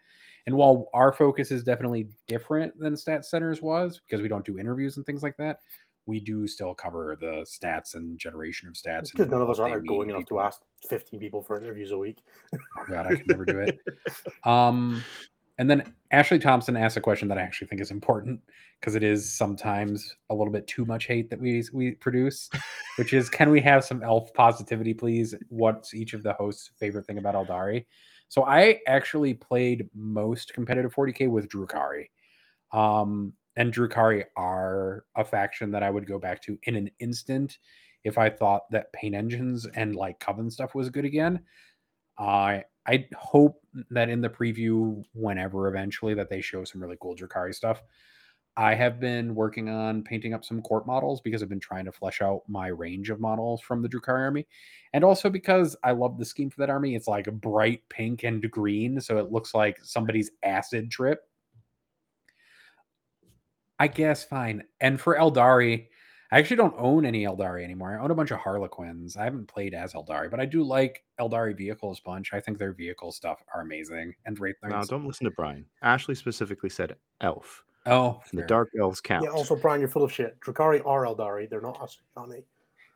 And while our focus is definitely different than Stat Center's was because we don't do interviews and things like that, we do still cover the stats and generation of stats. because none of us are going enough to ask 15 people for interviews a week. Oh god, I can never do it. Um, and then Ashley Thompson asked a question that I actually think is important because it is sometimes a little bit too much hate that we we produce, which is can we have some elf positivity, please? What's each of the hosts' favorite thing about Eldari? So I actually played most competitive 40k with Drukari. Um, and Drukari are a faction that I would go back to in an instant if I thought that pain engines and like coven stuff was good again. I I hope that in the preview, whenever eventually, that they show some really cool Drukari stuff. I have been working on painting up some court models because I've been trying to flesh out my range of models from the Drukari army. And also because I love the scheme for that army. It's like bright pink and green, so it looks like somebody's acid trip. I guess fine. And for Eldari, I actually don't own any Eldari anymore. I own a bunch of Harlequins. I haven't played as Eldari, but I do like Eldari vehicles a bunch. I think their vehicle stuff are amazing. And Wraith No, Knights. don't listen to Brian. Ashley specifically said elf. Oh, And the dark elves count. Yeah, also, Brian, you're full of shit. Drukari are Eldari. They're not Asuryani.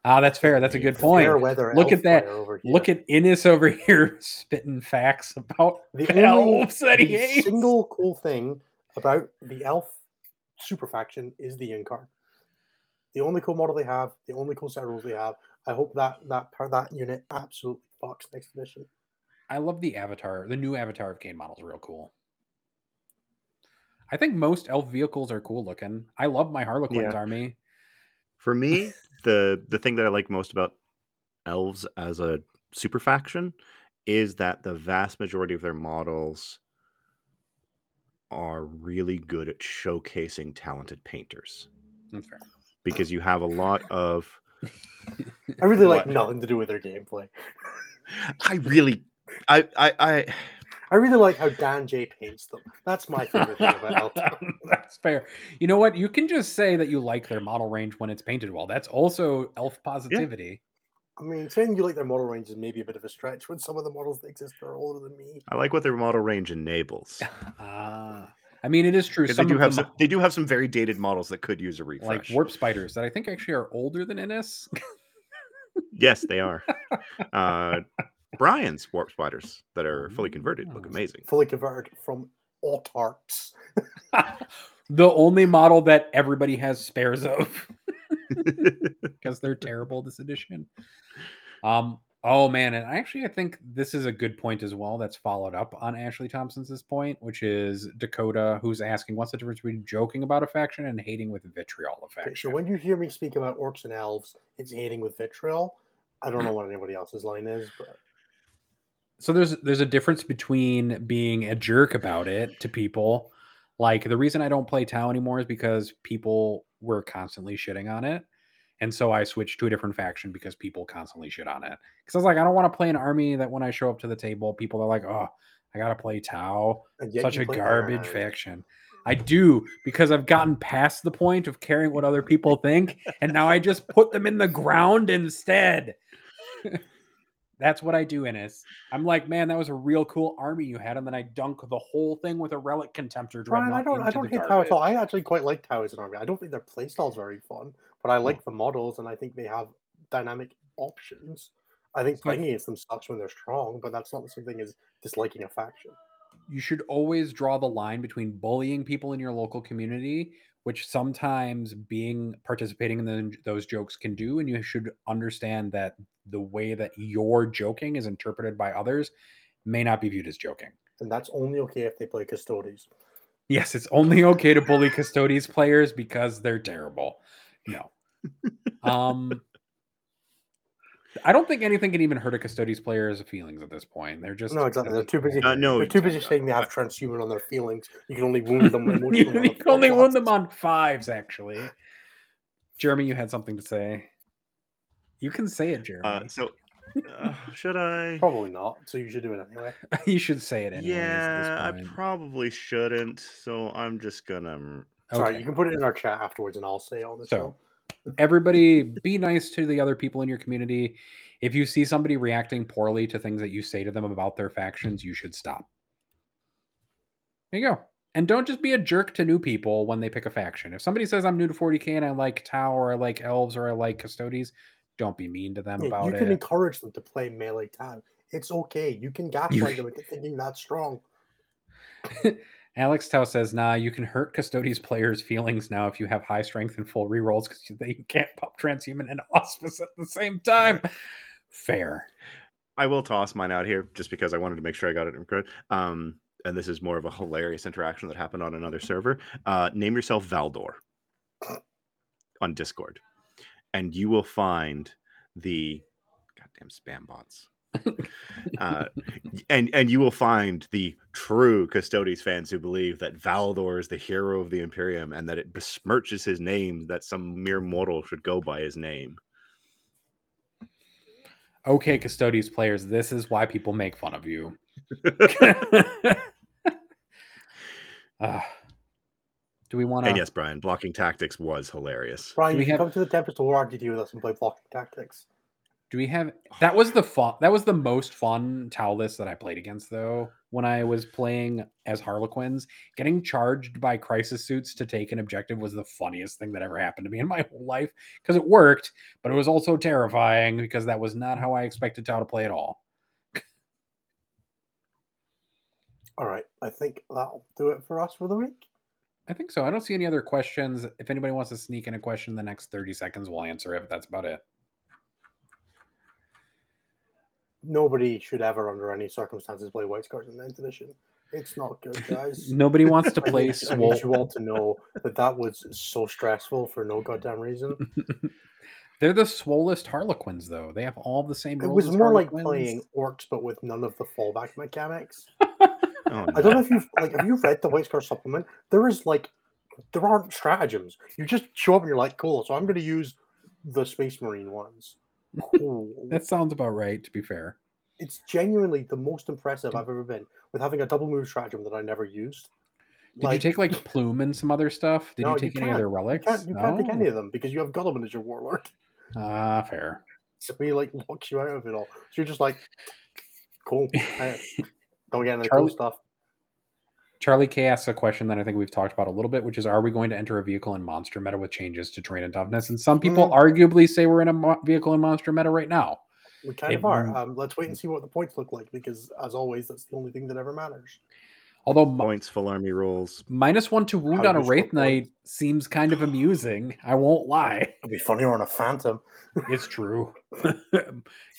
Ah, that's fair. That's a good point. Fair weather Look at that. Over here. Look at Innes over here spitting facts about the the only elves that he the hates. single cool thing about the elf super faction is the Yncarne. The only cool model they have, the only cool set of rules they have. I hope that that part that unit absolutely fucks next edition. I love the avatar. The new avatar of Khaine model is real cool. I think most elf vehicles are cool looking. I love my Harlequins Yeah. army. For me, the the thing that I like most about elves as a super faction is that the vast majority of their models are really good at showcasing talented painters That's fair. Because you have a lot of I really like nothing to do with their gameplay. I really I I I I really like how Dan J paints them. That's my favorite thing about elf. That's fair. You know what? You can just say that you like their model range when it's painted well. That's also elf positivity. I mean, saying you like their model range is maybe a bit of a stretch when some of the models that exist are older than me. I like what their model range enables. Ah, I mean, it is true. Because they do have them, some, they do have some very dated models that could use a refresh, like warp spiders that I think actually are older than Innes. Yes, they are. uh, Brian's warp spiders that are fully converted look amazing. Fully converted from autarks. the only model that everybody has spares of because they're terrible this edition. Um. Oh man, and actually, I think this is a good point as well. That's followed up on Ashley Thompson's this point, which is Dakota, who's asking, "What's the difference between joking about a faction and hating with vitriol a Okay, faction?" so when you hear me speak about orcs and elves, it's hating with vitriol. I don't know what anybody else's line is, but so there's there's a difference between being a jerk about it to people like the reason i don't play tau anymore is because people were constantly shitting on it and so i switched to a different faction because people constantly shit on it because i was like i don't want to play an army that when i show up to the table people are like oh i gotta play tau such a garbage Iron. faction i do because i've gotten past the point of caring what other people think and now i just put them in the ground instead that's what i do Innes. i'm like man that was a real cool army you had and then i dunk the whole thing with a relic contemptor Brian, I don't, I don't hate Tau at all. I actually quite like Tau as an army. I don't think their playstyle's very fun, but I like the models and I think they have dynamic options. I think playing against them sucks when they're strong, but that's not the same thing as disliking a faction. you should always draw the line between bullying people in your local community which sometimes being participating in the, those jokes can do and you should understand that the way that your joking is interpreted by others may not be viewed as joking And that's only okay if they play Custodes. yes it's only okay to bully Custodes players because they're terrible no um i don't think anything can even hurt a custodes player's feelings at this point they're just No, exactly. They're too busy. Uh, no, they're too busy exactly. saying they have transhuman on their feelings. You can only wound them emotionally. you, on can only wound them on fives, actually. Jeremy, you had something to say. You can say it, Jeremy. Uh, so, uh, should I? Probably not. So you should do it anyway. you should say it anyways. yeah, I at this point. probably shouldn't. So I'm just gonna. Sorry, Okay. you can put it in our chat afterwards, and I'll say all the So, show. Everybody, be nice to the other people in your community. If you see somebody reacting poorly to things that you say to them about their factions, you should stop. There you go. And don't just be a jerk to new people when they pick a faction. If somebody says I'm new to 40k and I like Tau or I like Elves or I like Custodes, don't be mean to them Yeah, about it. you it. can encourage them to play melee tag. It's okay. You can gaslight them into thinking that's strong. Alex Tau says, nah, you can hurt Custodes players' feelings now if you have high strength and full rerolls because you can't pop transhuman and auspice at the same time. Fair. I will toss mine out here just because I wanted to make sure I got it correct. Um, and this is more of a hilarious interaction that happened on another server. Uh, name yourself Valdor on Discord. and you will find the goddamn spam bots. uh, and and you will find the true Custodes fans who believe that Valdor is the hero of the Imperium and that it besmirches his name that some mere mortal should go by his name. Okay, Custodes players, this is why people make fun of you. uh, do we want to? And yes, Brian, blocking tactics was hilarious. Brian, Do we you can have- come to the Tempest War RTT with us and play blocking tactics. Do we have? That was the fun. That was the most fun Tau list that I played against, though. When I was playing as Harlequins, getting charged by crisis suits to take an objective was the funniest thing that ever happened to me in my whole life because it worked, but it was also terrifying because that was not how I expected Tau to play at all. All right, I think that'll do it for us for the week. I think so. I don't see any other questions. If anybody wants to sneak in a question in the next 30 seconds, we'll answer it. But that's about it. Nobody should ever, under any circumstances, play White Scars in 9th edition. It's not good, guys. Nobody wants to I play need, I need you all to know that that was so stressful for no goddamn reason. They're the swollest Harlequins, though. They have all the same. It was more like playing orcs, but with none of the fallback mechanics. Oh, I don't know if you've like have you read the White Scar supplement? There is like there aren't stratagems. You just show up and you're like, cool. So I'm going to use the Space Marine ones. Cool. That sounds about right. To be fair, it's genuinely the most impressive I've ever been with having a double move stratagem that I never used. did you take like Plume and some other stuff? Did No, you you take any of their You relics? can't, you can't take any of them because you have Guilliman as your warlord. Ah, fair. So he like locks you out of it all. So you're just like, cool. Don't get any cool stuff. Charlie K asks a question that I think we've talked about a little bit, which is: Are we going to enter a vehicle in monster meta with changes to terrain and toughness? And some people Mm. arguably say we're in a mo- vehicle in monster meta right now. We kind It- of are. Um, let's wait and see what the points look like because, as always, that's the only thing that ever matters. Although points, full army rolls. minus one to wound How on a useful wraith points. knight seems kind of amusing. I won't lie. It'd be funnier on a Phantom. It's true.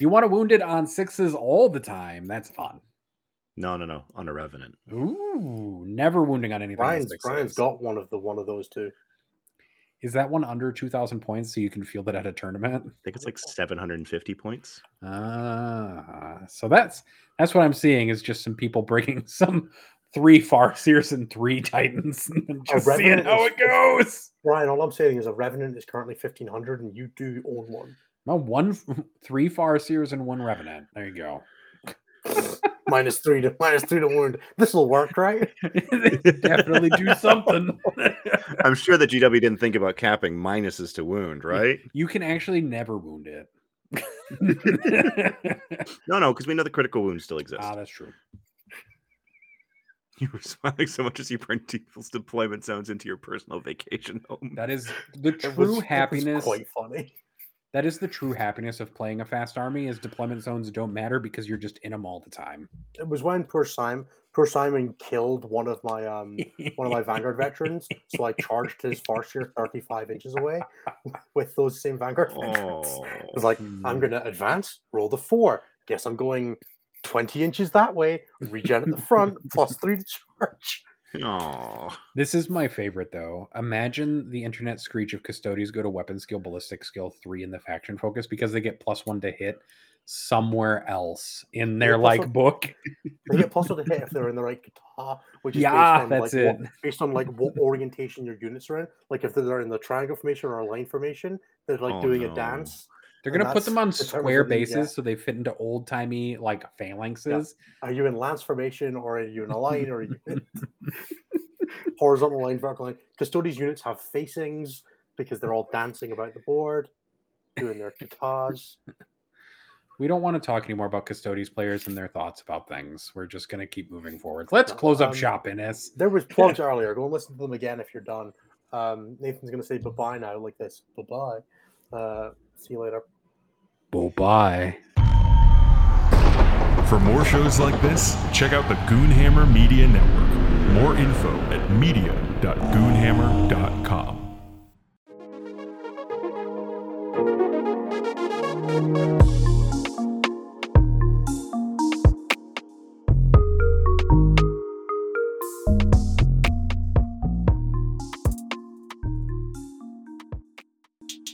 you want to wound it on sixes all the time. That's fun. No, no, no, on a revenant. Ooh, never wounding on anything. on Brian's. Brian's got one of the one of those two. Is that one under 2,000 points so you can field it at a tournament? I think it's like 750 points. Ah, so that's that's what I'm seeing is just some people bringing some three Farseers and three Titans and just seeing Revenant how is- it goes. Brian, all I'm saying is a Revenant is currently fifteen hundred, and you do own one. No, one, three Farseers and one Revenant. There you go. Minus three to minus three to wound. This will work, right? Definitely do something. I'm sure that GW didn't think about capping minuses to wound, right? you can actually never wound it. No, no, because we know the critical wounds still exist. ah, that's true. you were smiling so much as you burned people's deployment zones into your personal vacation home. That is the true was happiness. quite funny. That is the true happiness of playing a fast army. Is deployment zones don't matter because you're just in them all the time. It was when poor Simon, poor Simon killed one of my um one of my Vanguard veterans, so I charged his Farseer 35 inches away with those same Vanguard veterans. Oh, I was like, I'm gonna advance, roll the four. Guess I'm going 20 inches that way, regen at the front, plus three to charge. Oh. This is my favorite though. Imagine the internet screech of Custodes go to weapon skill, ballistic skill three in the faction focus because they get plus one to hit somewhere else in their like one- book. They get plus one to hit if they're in the right guitar, which is Yeah, based on that's like it. What, based on like what orientation your units are in. Like if they're in the triangle formation or a line formation, they're like Oh, doing no. a dance. They're gonna put them on square bases get- so they fit into old timey like phalanxes. Are you in lance formation or are you in a line or are you in horizontal line, vertical line? Custodes units have facings because they're all dancing about the board, doing their guitars. We don't want to talk anymore about Custodes players and their thoughts about things. We're just gonna keep moving forward. Let's No, close up um, shop, Innes. There was plugs earlier. Go and listen to them again if you're done. Um, Nathan's going to say bye bye now, like this. Bye bye. Uh, see you later. Bye bye. For more shows like this, check out the Goonhammer Media Network. More info at media.goonhammer.com.